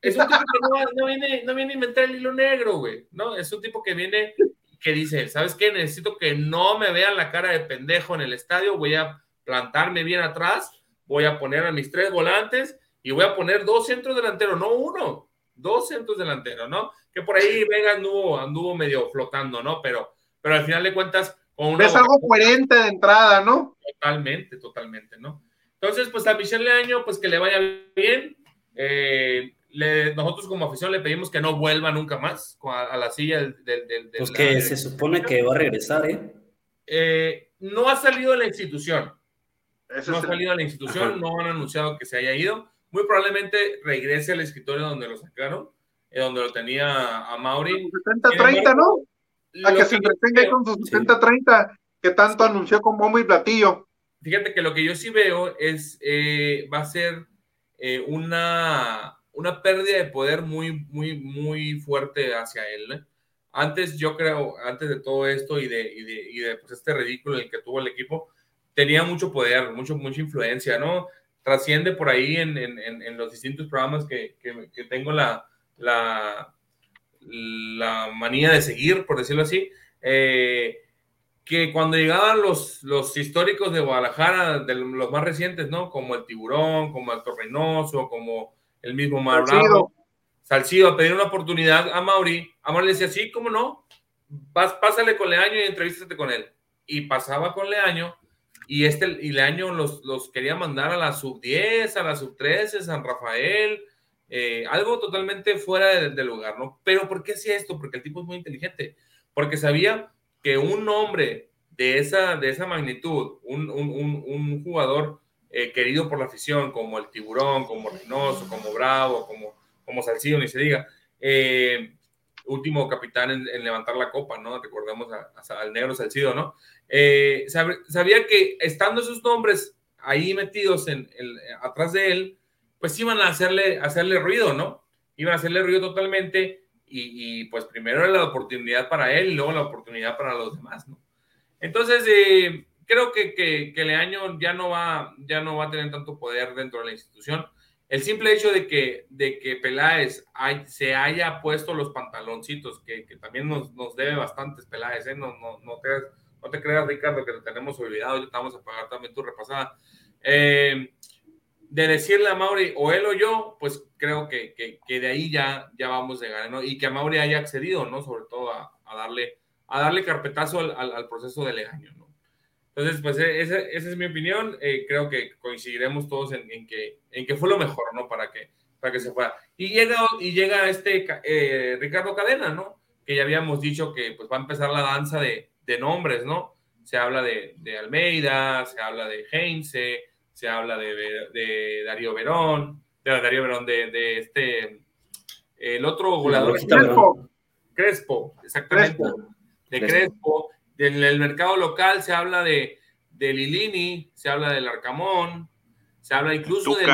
Es un tipo que no, no, viene, no viene a inventar el hilo negro, güey. ¿no? Es un tipo que viene, ¿qué dice? ¿Sabes qué? Necesito que no me vean la cara de pendejo en el estadio, voy a plantarme bien atrás, voy a poner a mis tres volantes y voy a poner dos centros delanteros, no uno, dos centros delanteros, ¿no? Que por ahí Vega anduvo, anduvo medio flotando, ¿no? Pero, pero al final de cuentas, con una... Es algo coherente de entrada, ¿no? Totalmente, totalmente, ¿no? Entonces, pues a Michelle Leaño, pues que le vaya bien. Eh, nosotros como afición le pedimos que no vuelva nunca más a, la silla del... del, pues que se supone que va a regresar, ¿eh? ¿eh? no ha salido de la institución. no ha salido de la institución, no han anunciado que se haya ido. Muy probablemente regrese al escritorio donde lo sacaron, donde lo tenía a Mauri. 70-30, ¿no? A que se entretenga con sus 70-30, que tanto anunció con bombo y platillo. Fíjate que lo que yo sí veo es, eh, va a ser una una pérdida de poder muy, muy, muy fuerte hacia él. Antes, yo creo, antes de todo esto y de, y de, y de pues, este ridículo en el que tuvo el equipo, tenía mucho poder, mucho, mucha influencia, ¿no? Trasciende por ahí en, en, en los distintos programas que, que, que tengo la, la, la, manía de seguir, por decirlo así, eh, que cuando llegaban los, los históricos de Guadalajara, de los más recientes, ¿no? Como el Tiburón, como el Torrenoso, como el mismo Mar Salcido. a pedir una oportunidad a Mauri. A Mauri le decía, sí, ¿cómo no? Vas, pásale con Leaño y entrevístate con él. Y pasaba con Leaño y, este, y Leaño los, los quería mandar a la sub 10, a la sub 13, San Rafael, eh, algo totalmente fuera del lugar, ¿no? Pero ¿por qué hacía esto? Porque el tipo es muy inteligente, porque sabía que un hombre de esa, de esa magnitud, un, un, un jugador eh, querido por la afición, como el Tiburón, como Reynoso, como Bravo, como, como Salcido, ni se diga. Eh, último capitán en, levantar la copa, ¿no? Recordemos al negro Salcido, ¿no? Sabía que estando esos nombres ahí metidos en, atrás de él, pues iban a hacerle, hacerle ruido, ¿no? Iban a hacerle ruido totalmente y, pues primero era la oportunidad para él y luego la oportunidad para los demás, ¿no? Entonces, eh, creo que, que, que Leaño ya no, va, ya no va a tener tanto poder dentro de la institución. El simple hecho de que, de que Peláez se haya puesto los pantaloncitos, que, que también nos, nos, debe bastantes Peláez, ¿eh? no, no, no, te, no te creas, Ricardo, que lo tenemos olvidado, ya estamos a pagar también tu repasada. Eh, de decirle a Mauri, o él o yo, pues creo que, que, que, de ahí ya, ya vamos de ganar, ¿no? Y que a Mauri haya accedido, ¿no? Sobre todo a, a darle, a darle carpetazo al, al, al proceso de Leaño, ¿no? Entonces, pues e, esa, esa es mi opinión. Eh, creo que coincidiremos todos en, en, que, en que fue lo mejor, ¿no? Para que, para que se fuera. Y llega, y llega este eh, Ricardo Cadena, ¿no? Que ya habíamos dicho que pues va a empezar la danza de, de nombres, ¿no? Se habla de, de, Almeida, se habla de Heinze, se habla de, de Darío Verón, de Darío Verón, de, de este, el otro goleador. Crespo. Crespo, exactamente. Crespo. De Crespo en el mercado local se habla de, de Lilini, se habla del Arcamón, se habla incluso de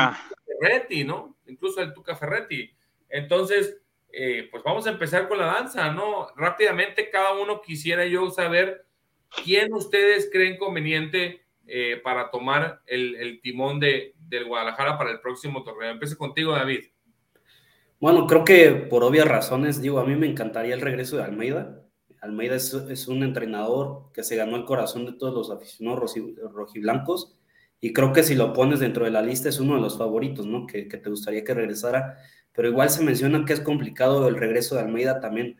Ferretti, ¿no? Incluso del Tuca Ferretti. Entonces, eh, pues vamos a empezar con la danza, ¿no? Rápidamente, cada uno quisiera yo saber quién ustedes creen conveniente eh, para tomar el, timón de, del Guadalajara para el próximo torneo. Empecé contigo, David. Bueno, creo que por obvias razones, digo, a mí me encantaría el regreso de Almeida. Almeida es, un entrenador que se ganó el corazón de todos los aficionados rojiblancos y creo que si lo pones dentro de la lista es uno de los favoritos, ¿no? Que, te gustaría que regresara, pero igual se menciona que es complicado el regreso de Almeida también,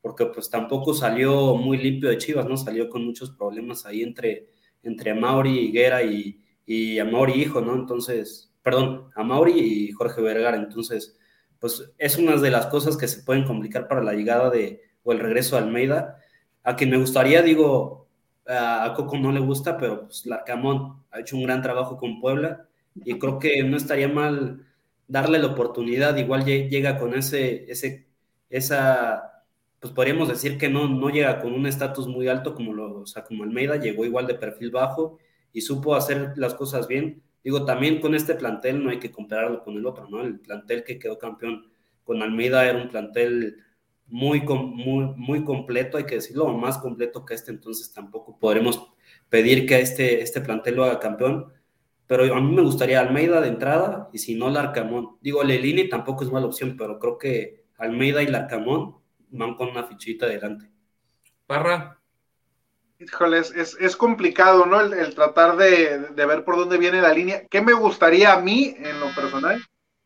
porque pues tampoco salió muy limpio de Chivas, ¿no? Salió con muchos problemas ahí entre, entre Mauri Higuera y, y Hijo, ¿no? Entonces, perdón, a Mauri y Jorge Vergara, entonces, pues es una de las cosas que se pueden complicar para la llegada de o el regreso de Almeida. A quien me gustaría, digo, a Coco no le gusta, pero pues Larcamón ha hecho un gran trabajo con Puebla y creo que no estaría mal darle la oportunidad, igual llega con ese, ese, esa, pues podríamos decir que no, no llega con un estatus muy alto como, lo, o sea, como Almeida, llegó igual de perfil bajo y supo hacer las cosas bien. Digo, también con este plantel no hay que compararlo con el otro, ¿no? El plantel que quedó campeón con Almeida era un plantel muy, muy, muy completo, hay que decirlo, más completo que este, entonces tampoco podremos pedir que este, este plantel lo haga campeón, pero a mí me gustaría Almeida de entrada y si no Larcamón. Digo, Lelini tampoco es mala opción, pero creo que Almeida y Larcamón van con una fichita adelante. Parra. Híjole, es, es, complicado, ¿no? El, tratar de, ver por dónde viene la línea. ¿Qué me gustaría a mí, en lo personal?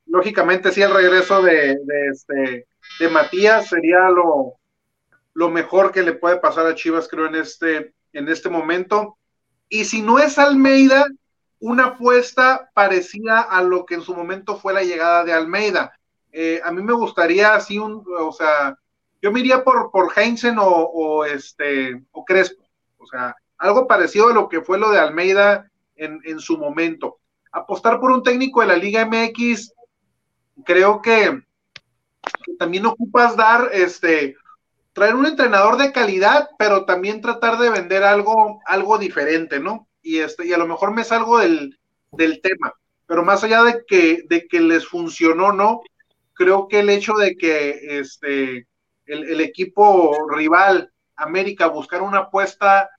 Lógicamente, sí, el regreso de, de, este, de Matías sería lo, lo mejor que le puede pasar a Chivas, creo, en este, en este momento. Y si no es Almeida, una apuesta parecida a lo que en su momento fue la llegada de Almeida. Eh, a mí me gustaría así un, o sea, yo me iría por, por Heinzen o, este, o Crespo. O sea, algo parecido a lo que fue lo de Almeida en, en su momento. Apostar por un técnico de la Liga MX, creo que, que también ocupas dar este traer un entrenador de calidad, pero también tratar de vender algo, algo diferente, ¿no? Y, este, y a lo mejor me salgo del, del tema, pero más allá de que, de que les funcionó, ¿no? Creo que el hecho de que este, el, el equipo rival, América, buscar una apuesta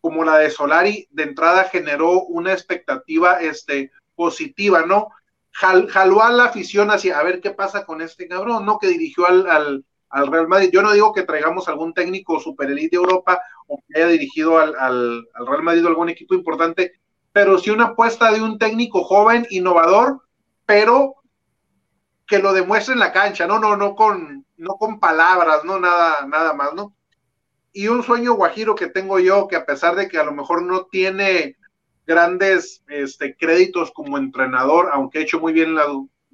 como la de Solari, de entrada generó una expectativa este, positiva, ¿no? jaló a la afición hacia a ver qué pasa con este cabrón, ¿no? Que dirigió al al Real Madrid. Yo no digo que traigamos algún técnico super elite de Europa o que haya dirigido al, al, Real Madrid o algún equipo importante, pero sí una apuesta de un técnico joven, innovador, pero que lo demuestre en la cancha, no, no, no con, no con palabras, no nada, nada más, ¿no? Y un sueño guajiro que tengo yo, que a pesar de que a lo mejor no tiene grandes este, créditos como entrenador, aunque ha hecho muy bien, la,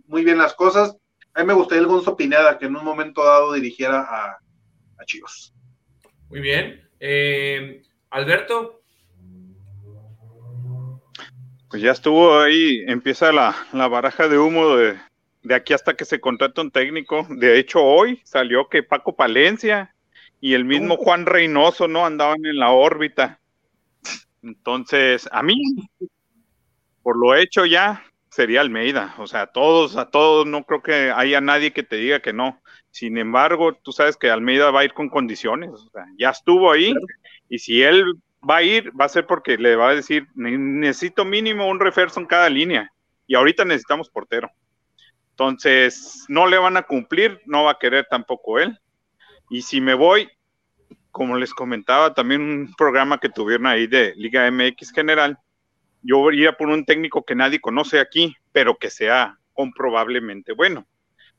muy bien las cosas, a mí me gustaría el Gonzo Pineda, que en un momento dado dirigiera a, Chivas. Muy bien. Eh, Alberto. Pues ya estuvo ahí, empieza la, baraja de humo de, de, aquí hasta que se contrata un técnico. De hecho, hoy salió que Paco Palencia y el mismo Juan Reynoso no andaban en la órbita. Entonces, a mí, por lo hecho ya, sería Almeida. O sea, a todos, a todos, no creo que haya nadie que te diga que no. Sin embargo, tú sabes que Almeida va a ir con condiciones. O sea, ya estuvo ahí y si él va a ir, va a ser porque le va a decir, necesito mínimo un refuerzo en cada línea y ahorita necesitamos portero. Entonces, no le van a cumplir, no va a querer tampoco él. Y si me voy, como les comentaba, también un programa que tuvieron ahí de Liga MX General, yo iría por un técnico que nadie conoce aquí, pero que sea comprobablemente bueno.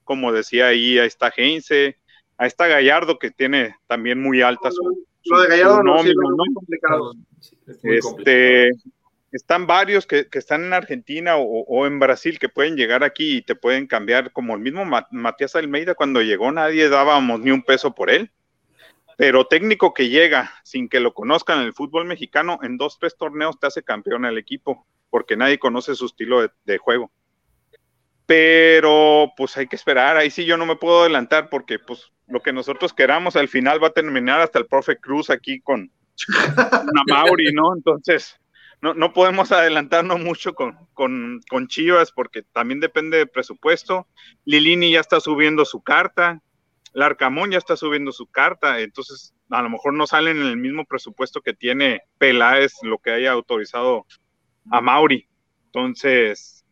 Como decía ahí, ahí está Heinze, ahí está Gallardo, que tiene también muy alta su, Lo de Gallardo no, es muy complicado. Están varios que, están en Argentina o, en Brasil que pueden llegar aquí y te pueden cambiar, como el mismo Matías Almeida, cuando llegó nadie dábamos ni un peso por él pero técnico que llega sin que lo conozcan en el fútbol mexicano, en dos, tres torneos te hace campeón el equipo, porque nadie conoce su estilo de, juego. Pero pues hay que esperar, ahí sí yo no me puedo adelantar porque pues lo que nosotros queramos al final va a terminar hasta el profe Cruz aquí con una Mauri, ¿no? Entonces, no, no podemos adelantarnos mucho con, con, con Chivas porque también depende del presupuesto. Lilini ya está subiendo su carta, Larcamón ya está subiendo su carta, entonces a lo mejor no salen en el mismo presupuesto que tiene Peláez, lo que haya autorizado a Mauri. Entonces,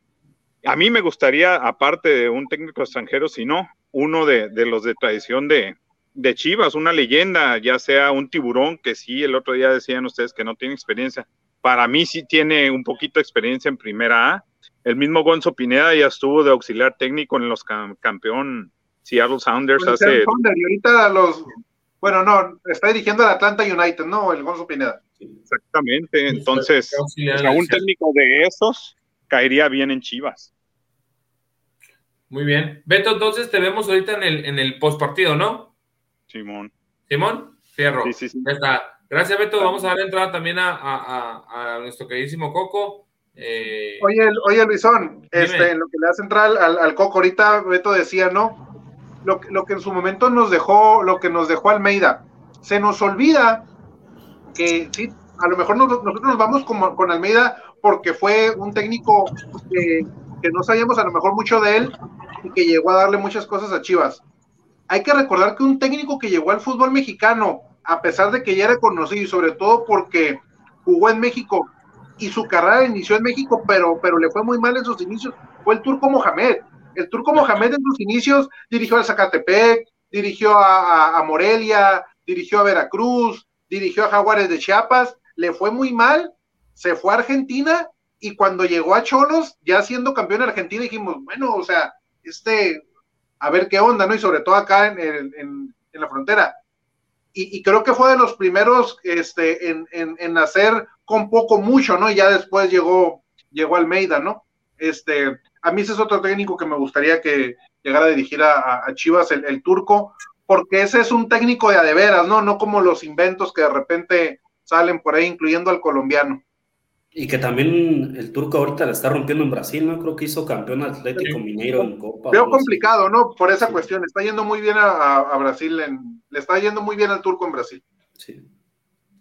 a mí me gustaría, aparte de un técnico extranjero, si no, uno de, los de tradición de, de Chivas, una leyenda, ya sea un tiburón, que sí, el otro día decían ustedes que no tiene experiencia. Para mí sí tiene un poquito de experiencia en primera A. El mismo Gonzo Pineda ya estuvo de auxiliar técnico en los campeón Seattle Sounders hace. y ahorita los. Bueno, no, está dirigiendo al Atlanta United, ¿no? El Gonzo Pineda. Exactamente, entonces, un técnico de esos caería bien en Chivas. Muy bien. Beto, entonces te vemos ahorita en el, en el postpartido, ¿no? Simón. Simón, Fierro. Sí, sí, sí. Ya está. Gracias, Beto. Vamos a dar entrada también a, a, a nuestro queridísimo Coco. Eh... Oye, oye, Luisón, este, en lo que le das entrar al, al Coco, ahorita Beto decía, ¿no? lo, que en su momento nos dejó, lo que nos dejó Almeida. Se nos olvida que sí, a lo mejor nosotros nos vamos con, con Almeida porque fue un técnico que, no sabíamos a lo mejor mucho de él y que llegó a darle muchas cosas a Chivas. Hay que recordar que un técnico que llegó al fútbol mexicano, a pesar de que ya era conocido y sobre todo porque jugó en México y su carrera inició en México, pero, pero le fue muy mal en sus inicios, fue el Turco Mohamed. El turco Mohamed en sus inicios dirigió al Zacatepec, dirigió a, Morelia, dirigió a Veracruz, dirigió a Jaguares de Chiapas, le fue muy mal, se fue a Argentina y cuando llegó a Cholos, ya siendo campeón de Argentina, dijimos, bueno, o sea, este, a ver qué onda, ¿no? Y sobre todo acá en, la frontera. Y, creo que fue de los primeros este, en, en, hacer con poco mucho, ¿no? Y ya después llegó, llegó Almeida, ¿no? Este, a mí ese es otro técnico que me gustaría que llegara a dirigir a, Chivas, el, turco, porque ese es un técnico de adeveras, ¿no? No como los inventos que de repente salen por ahí, incluyendo al colombiano. Y que también el turco ahorita la está rompiendo en Brasil, ¿no? Creo que hizo campeón Atlético Mineiro en Copa. Veo complicado, ¿no? Por esa cuestión. Está yendo muy bien a, Brasil, le está yendo muy bien al turco en Brasil. Sí.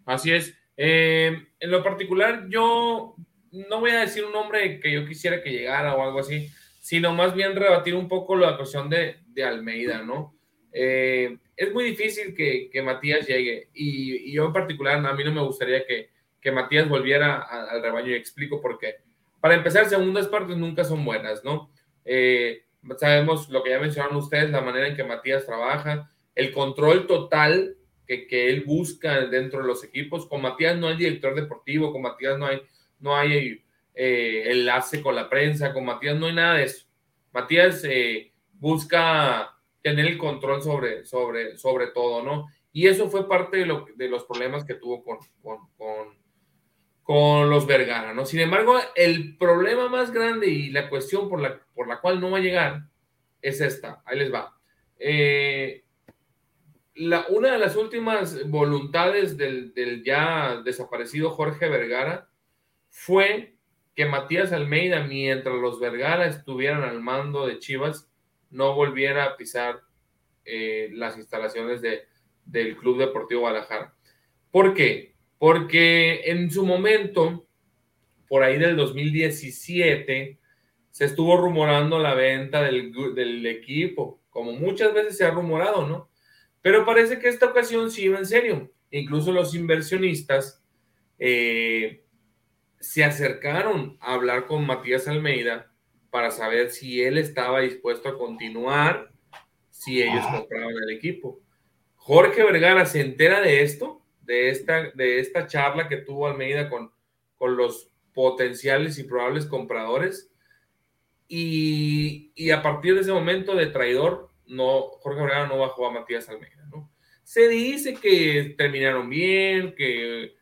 Así es. Eh, en lo particular, yo no voy a decir un nombre que yo quisiera que llegara o algo así, sino más bien rebatir un poco la cuestión de, Almeida, ¿no? Eh, es muy difícil que, Matías llegue y yo en particular, a mí no me gustaría que que Matías volviera al rebaño y explico por qué. Para empezar, segundas partes nunca son buenas, ¿no? Eh, sabemos lo que ya mencionaron ustedes, la manera en que Matías trabaja, el control total que, que, él busca dentro de los equipos. Con Matías no hay director deportivo, con Matías no hay, no hay eh, enlace con la prensa, con Matías no hay nada de eso. Matías eh, busca tener el control sobre, sobre, sobre todo, ¿no? Y eso fue parte de, lo, de los problemas que tuvo con, con, con con los Vergara, ¿no? Sin embargo, el problema más grande y la cuestión por la, por la cual no va a llegar es esta. Ahí les va. Eh, la, una de las últimas voluntades del, del, ya desaparecido Jorge Vergara fue que Matías Almeida, mientras los Vergara estuvieran al mando de Chivas, no volviera a pisar eh, las instalaciones de, del Club Deportivo Guadalajara. ¿Por qué? Porque en su momento, por ahí del 2017, se estuvo rumorando la venta del, equipo, como muchas veces se ha rumorado, ¿no? Pero parece que esta ocasión sí iba en serio. Incluso los inversionistas eh, se acercaron a hablar con Matías Almeida para saber si él estaba dispuesto a continuar, si ellos compraban el equipo. Jorge Vergara se entera de esto de esta, de esta charla que tuvo Almeida con, con los potenciales y probables compradores. Y, y, a partir de ese momento de traidor, no, Jorge Vergara no bajó a Matías Almeida. ¿no? Se dice que terminaron bien, que,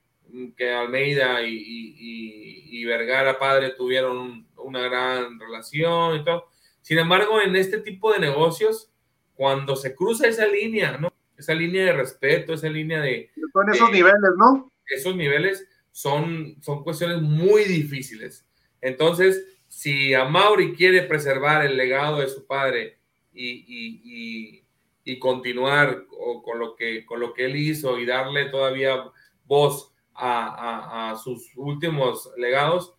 que Almeida y, y, y, Vergara padre tuvieron una gran relación y todo. Sin embargo, en este tipo de negocios, cuando se cruza esa línea, ¿no? Esa línea de respeto, esa línea de... Son esos niveles, ¿no? Esos niveles son, son cuestiones muy difíciles. Entonces, si a Mauri quiere preservar el legado de su padre y, y, continuar con, lo que, con lo que él hizo y darle todavía voz a, a, sus últimos legados,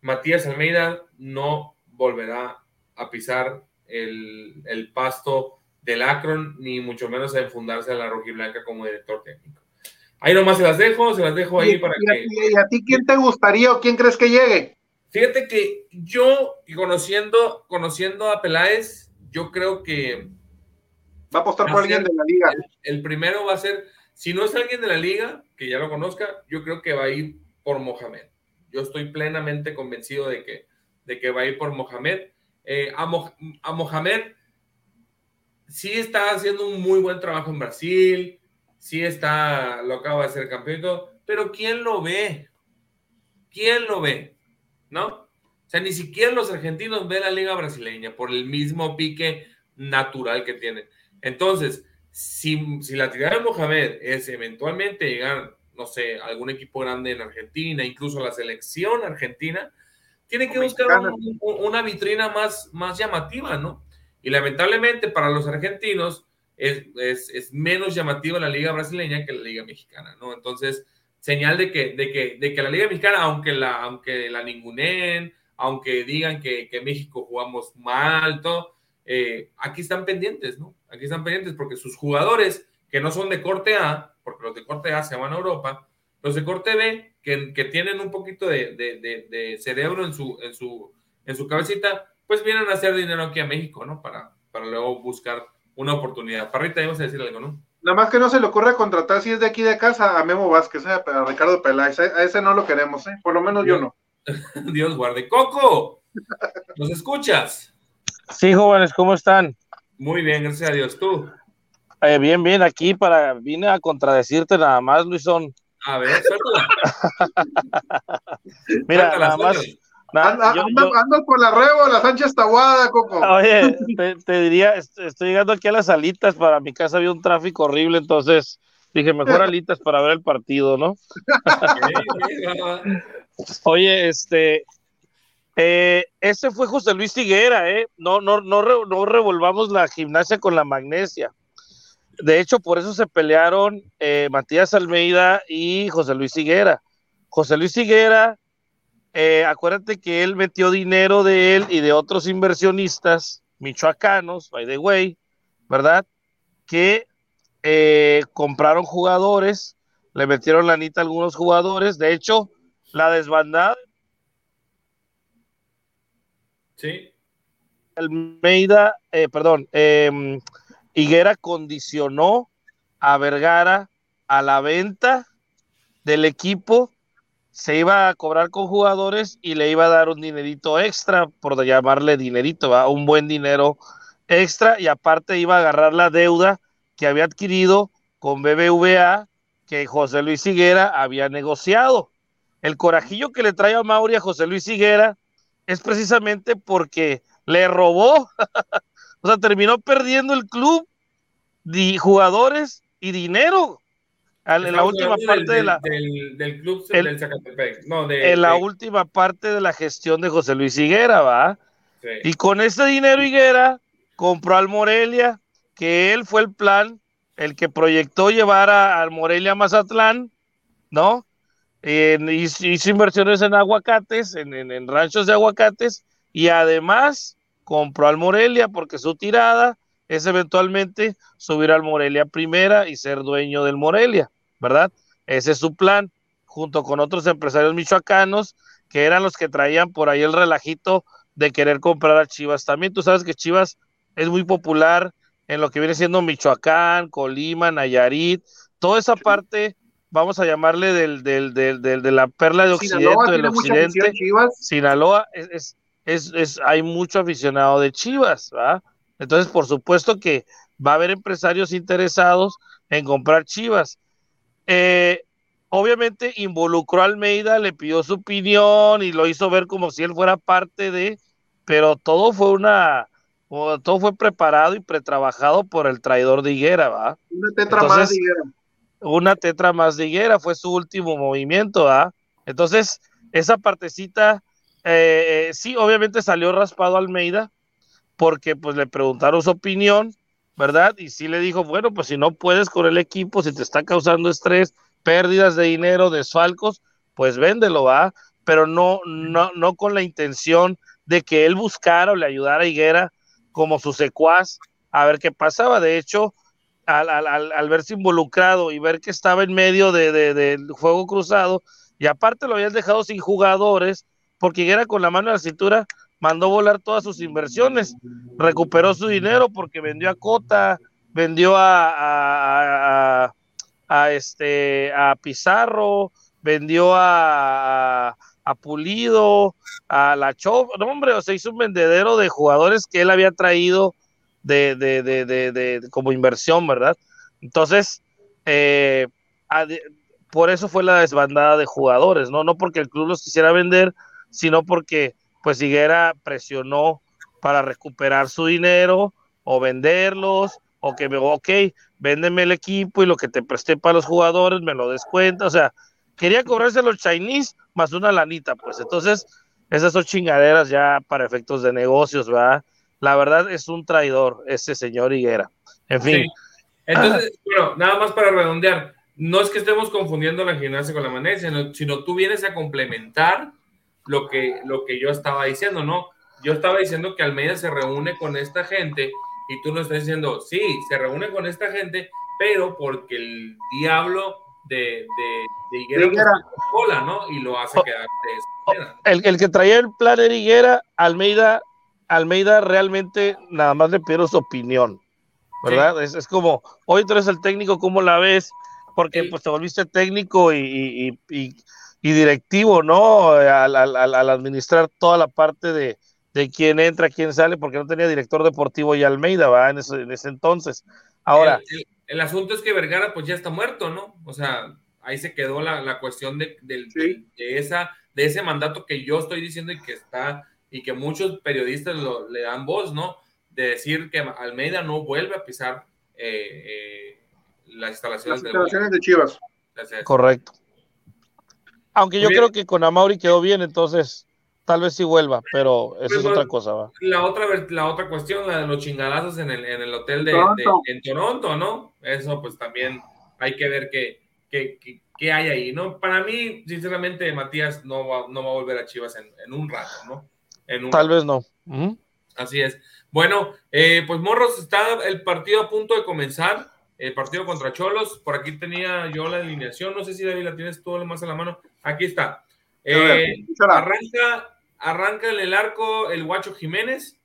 Matías Almeida no volverá a pisar el, el pasto del Akron, ni mucho menos a enfundarse a la rojiblanca como director técnico. Ahí nomás se las dejo, se las dejo ahí para que. ¿Y a ti quién te gustaría o quién crees que llegue? Fíjate que yo, conociendo, conociendo a Peláez, yo creo que. Va a apostar por alguien de la liga. El, primero va a ser, si no es alguien de la liga, que ya lo conozca, yo creo que va a ir por Mohamed. Yo estoy plenamente convencido de que, de que va a ir por Mohamed. Eh, a, a Mohamed sí está haciendo un muy buen trabajo en Brasil, sí está, lo acaba de ser campeón, pero ¿quién lo ve? ¿Quién lo ve? ¿No? O sea, ni siquiera los argentinos ven la liga brasileña por el mismo pique natural que tienen. Entonces, si, si la tirada de Mohamed es eventualmente llegar, no sé, a algún equipo grande en Argentina, incluso la selección argentina, tiene que buscar una vitrina más, más llamativa, ¿no? Y lamentablemente para los argentinos es, es, menos llamativa la liga brasileña que la liga mexicana, ¿no? Entonces, señal de que, de que, de que la liga mexicana, aunque la, aunque la ningunen, aunque digan que, que México jugamos mal, todo, eh, aquí están pendientes, ¿no? Aquí están pendientes porque sus jugadores que no son de corte A, porque los de corte A se van a Europa, los de corte B, que, que tienen un poquito de, de, de, cerebro en su, en, su, en su cabecita, pues vienen a hacer dinero aquí a México, ¿no? Para, para luego buscar una oportunidad. Parrita, íbamos a decir algo, ¿no? Nada más que no se le ocurre contratar si es de aquí de casa a Memo Vázquez, eh, a Ricardo Peláez. A ese no lo queremos, ¿eh? por lo menos yo no. [LAUGHS] Dios guarde. Coco, ¿nos escuchas? Sí, jóvenes, ¿cómo están? Muy bien, gracias a Dios. ¿Tú? Eh, bien, bien, aquí para, vine a contradecirte nada más, Luisón. A ver, suéltala. [LAUGHS] Mira, Suéltala, nada más. Suéltala. na- Anda, yo- anda- yo- andas por la rebo, la Sánchez Tabuada, Coco. oye, [LAUGHS] te, te diría, est- estoy llegando aquí a las alitas, para mi casa había un tráfico horrible, entonces dije, mejor alitas para ver el partido, ¿no? [LAUGHS] Oye, este, eh, ese fue José Luis Higuera, ¿eh? No, no, no, re- no revolvamos la gimnasia con la magnesia. De hecho, por eso se pelearon eh, Matías Almeida y José Luis Higuera. José Luis Higuera, eh, acuérdate que él metió dinero de él y de otros inversionistas michoacanos, by the way, ¿verdad? Que eh, compraron jugadores, le metieron lanita a algunos jugadores. De hecho, la desbandada Sí. Almeida, eh, perdón, eh, Higuera condicionó a Vergara a la venta del equipo, se iba a cobrar con jugadores y le iba a dar un dinerito extra, por llamarle dinerito, un buen dinero extra, y aparte iba a agarrar la deuda que había adquirido con BBVA que José Luis Higuera había negociado. El corajillo que le trae a Mauri a José Luis Higuera es precisamente porque le robó, [LAUGHS] o sea, terminó perdiendo el club, di, jugadores y dinero. Al- en la última parte del, de la, del, del club el- del Zacatepec. No, de, en la de- última parte de la gestión de José Luis Higuera, ¿va? sí. Y con ese dinero Higuera compró al Morelia, que él fue el plan, el que proyectó llevar a- al Morelia a Mazatlán, ¿no? Hizo, hizo inversiones en aguacates, en, en- en ranchos de aguacates, y además compró al Morelia porque su tirada es eventualmente subir al Morelia primera y ser dueño del Morelia, ¿verdad? Ese es su plan, junto con otros empresarios michoacanos que eran los que traían por ahí el relajito de querer comprar a Chivas también. Tú sabes que Chivas es muy popular en lo que viene siendo Michoacán, Colima, Nayarit, toda esa parte, vamos a llamarle del, del, del, del- de la perla de Occidente, Sinaloa del Occidente. afición, Chivas. Sinaloa es, es, es, es- hay mucho aficionado de Chivas, ¿va? Entonces, por supuesto que va a haber empresarios interesados en comprar Chivas. Eh, obviamente involucró a Almeida, le pidió su opinión y lo hizo ver como si él fuera parte de, pero todo fue una, todo fue preparado y pretrabajado por el traidor de Higuera, ¿va? Una tetra Entonces, más, dijeron. una tetra más de higuera, fue su último movimiento, ¿ah? Entonces, esa partecita, eh, eh, sí, obviamente salió raspado Almeida, porque pues le preguntaron su opinión, ¿verdad? Y sí le dijo, bueno, pues si no puedes con el equipo, si te está causando estrés, pérdidas de dinero, desfalcos, pues véndelo, ¿va? Pero no, no, no con la intención de que él buscara o le ayudara a Higuera como su secuaz a ver qué pasaba. De hecho, al, al, al, verse involucrado y ver que estaba en medio de, de, del juego cruzado, y aparte lo habían dejado sin jugadores, porque Higuera con la mano en la cintura mandó volar todas sus inversiones, recuperó su dinero porque vendió a Cota, vendió a, este a Pizarro, vendió a, Pulido, a la Chov, no hombre, o sea, hizo un vendedero de jugadores que él había traído de, de, de, de, como inversión, ¿verdad? Entonces, eh, por eso fue la desbandada de jugadores, ¿no? No porque el club los quisiera vender, sino porque pues Higuera presionó para recuperar su dinero o venderlos, o que me, ok, véndeme el equipo y lo que te presté para los jugadores me lo descuenta, o sea, quería cobrarse los Chinese más una lanita, pues entonces esas son chingaderas ya para efectos de negocios, ¿verdad? La verdad es un traidor ese señor Higuera. En fin, Sí. Entonces, bueno, nada más para redondear, no es que estemos confundiendo la gimnasia con la magnesia, sino, sino tú vienes a complementar lo que, lo que yo estaba diciendo, ¿no? Yo estaba diciendo que Almeida se reúne con esta gente y tú no estás diciendo, sí, se reúne con esta gente, pero porque el diablo de, de, de Higuera, De Higuera. cola, ¿no? Y lo hace quedar de esa manera. el, el que traía el plan era Higuera, Almeida, Almeida realmente nada más le pido su opinión. ¿verdad? Es, es como, hoy tú eres el técnico, ¿cómo la ves? Porque Sí. pues te volviste técnico y, y- y- y- y directivo, ¿no? Al, al- al- al administrar toda la parte de, de quién entra, quién sale, porque no tenía director deportivo y Almeida, ¿va? En ese, en ese entonces. Ahora, El, el- el asunto es que Vergara pues ya está muerto, ¿no? O sea, ahí se quedó la, la cuestión de, del- Sí. de, esa, de ese mandato que yo estoy diciendo y que está, y que muchos periodistas lo- le dan voz, ¿no? De decir que Almeida no vuelve a pisar eh, eh, las instalaciones Las instalaciones de Chivas. Correcto. Aunque yo bien. creo que con Amauri quedó bien, entonces tal vez sí vuelva, pero esa Pues, es bueno, otra cosa, ¿va? La otra, ver- la otra cuestión, la de los chingadazos en el, en el hotel de, Toronto. de- en Toronto, ¿no? Eso pues también hay que ver qué, qué, qué- qué hay ahí, ¿no? Para mí, sinceramente, Matías no va, no va a volver a Chivas en, en un rato, ¿no? En un Tal rato. vez no. Así es. Bueno, eh, pues Morros, está el partido a punto de comenzar, el partido contra Cholos. Por aquí tenía yo la alineación, no sé si David la tienes todo lo más a la mano. Aquí está. Eh, arranca, arranca en el arco el Guacho Jiménez.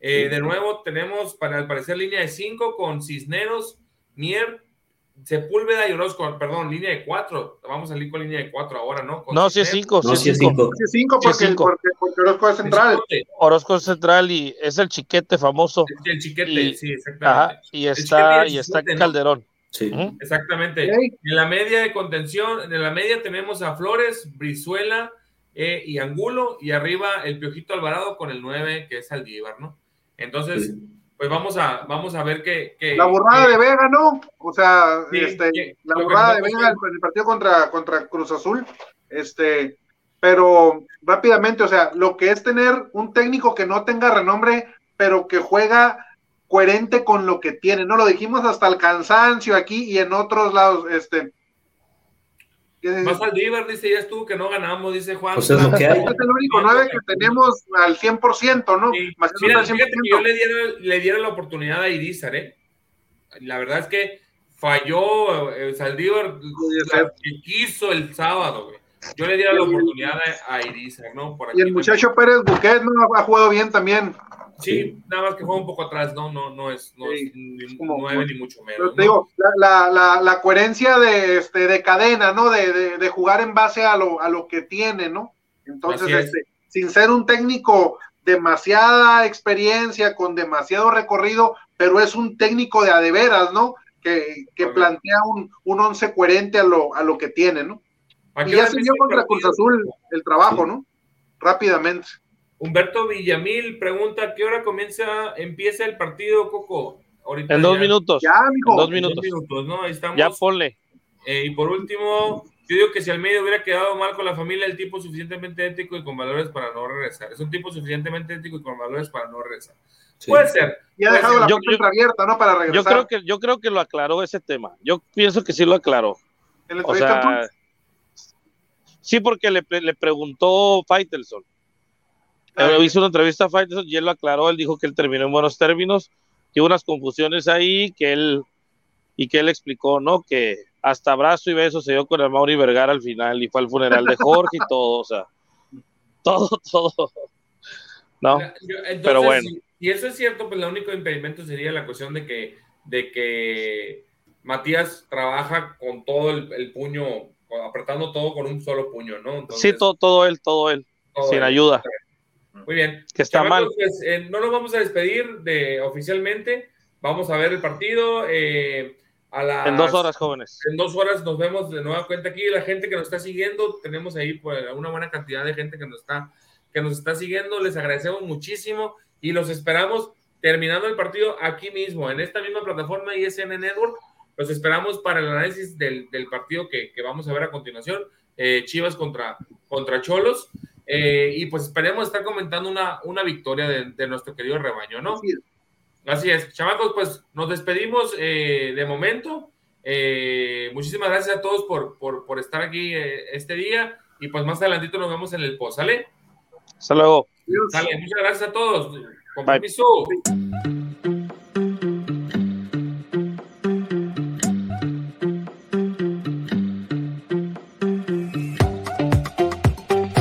Eh, De nuevo tenemos, para al parecer, línea de 5 con Cisneros, Mier, Sepúlveda y Orozco. Perdón, línea de 4. Vamos a salir con línea de 4 ahora, ¿no? Con No, si es 5, No, si sí es es 5. cinco. Sí, cinco Sí, porque, cinco. porque, porque Orozco es central. Orozco es central y es el chiquete famoso. El, el chiquete, Y- sí, exactamente. Ajá, y está, es y está 17, ¿no? Calderón. Sí. Exactamente. En la media de contención, en la media tenemos a Flores, Brizuela eh, y Angulo, y arriba el Piojito Alvarado con el 9, que es Aldívar, ¿no? Entonces, Sí. Pues vamos a, vamos a ver que- La burrada que- de Vega, ¿no? O sea, Sí, este, que- la burrada de Vega en el partido contra, contra Cruz Azul. Este, pero rápidamente, o sea, lo que es tener un técnico que no tenga renombre, pero que juega coherente con lo que tiene, ¿no? Lo dijimos hasta el cansancio aquí y en otros lados, este. Más Aldívar, dice, ya estuvo que no ganamos, dice Juan. Pues es lo que hay. Este es el único 9 que tenemos al 100%, ¿no? Sí. Más Mira, al fíjate que yo le diera, le diera la oportunidad a Irizar, ¿eh? La verdad es que falló eh, Saldívar que quiso el sábado, güey. Yo le diera la oportunidad a, Irizar, ¿no? Por Y el muchacho Pérez Buquet, ¿no? Ha jugado bien también. Sí, nada más que juega un poco atrás, no, no, no es, no Sí, es ni como- nueve ni mucho menos. Pero te ¿no? digo, la, la, coherencia de, este, de cadena, ¿no? De, de, de jugar en base a lo, a lo que tiene, ¿no? Entonces, es. este, sin ser un técnico demasiada experiencia, con demasiado recorrido, pero es un técnico de a de veras, ¿no? Que, que plantea un, un once coherente a lo, a lo que tiene, ¿no? ¿A Y ya se el contra? Cruz Azul el trabajo, ¿no? Rápidamente. Humberto Villamil pregunta, ¿a qué hora comienza, empieza el partido, Coco? Ahorita En dos ya- minutos. Ya, mijo. En dos en minutos. dos minutos, ¿no? Ahí estamos. Ya ponle. Eh, y por último, yo digo que si Almeida hubiera quedado mal con la familia, el tipo suficientemente ético y con valores para no regresar. Es un tipo suficientemente ético y con valores para no regresar. Sí. Puede ser. Y ha dejado la yo- puerta yo- entreabierta, ¿no? Para Yo regresar. creo que, yo creo que lo aclaró ese tema. Yo pienso que sí lo aclaró. O sea, sí, porque le, le preguntó Faitelson. Ah, Eh, hizo una entrevista a Faitelson y él lo aclaró. Él dijo que él terminó en buenos términos, que hubo unas confusiones ahí, que él y que él explicó, ¿no? Que hasta abrazo y beso se dio con el Mauri Vergara al final y fue al funeral de Jorge y todo, o sea, [LAUGHS] todo, todo. ¿No? Entonces, Pero bueno. Si, si eso es cierto, pues el único impedimento sería la cuestión de que, de que Matías trabaja con todo el, el puño, apretando todo con un solo puño, ¿no? Entonces, Sí, todo, todo él, todo él, todo sin él. ayuda, Muy bien. que está mal. pues, eh, no nos vamos a despedir de oficialmente. Vamos a ver el partido. eh, a las, En dos horas, jóvenes. En dos horas nos vemos de nueva cuenta aquí. La gente que nos está siguiendo, tenemos ahí pues, una buena cantidad de gente que nos está, que nos está siguiendo. Les agradecemos muchísimo y los esperamos terminando el partido aquí mismo, en esta misma plataforma ISN Network. Los esperamos para el análisis del, del partido que, que vamos a ver a continuación. eh, Chivas contra, contra Cholos. Eh, y pues esperemos estar comentando una, una victoria de, de nuestro querido rebaño, ¿no? sí, Así es, chamacos, pues nos despedimos eh, de momento. Eh, muchísimas gracias a todos por, por, por estar aquí eh, este día y pues más adelantito nos vemos en el post, ¿sale? Hasta luego. Sale, muchas gracias a todos. Con Bye.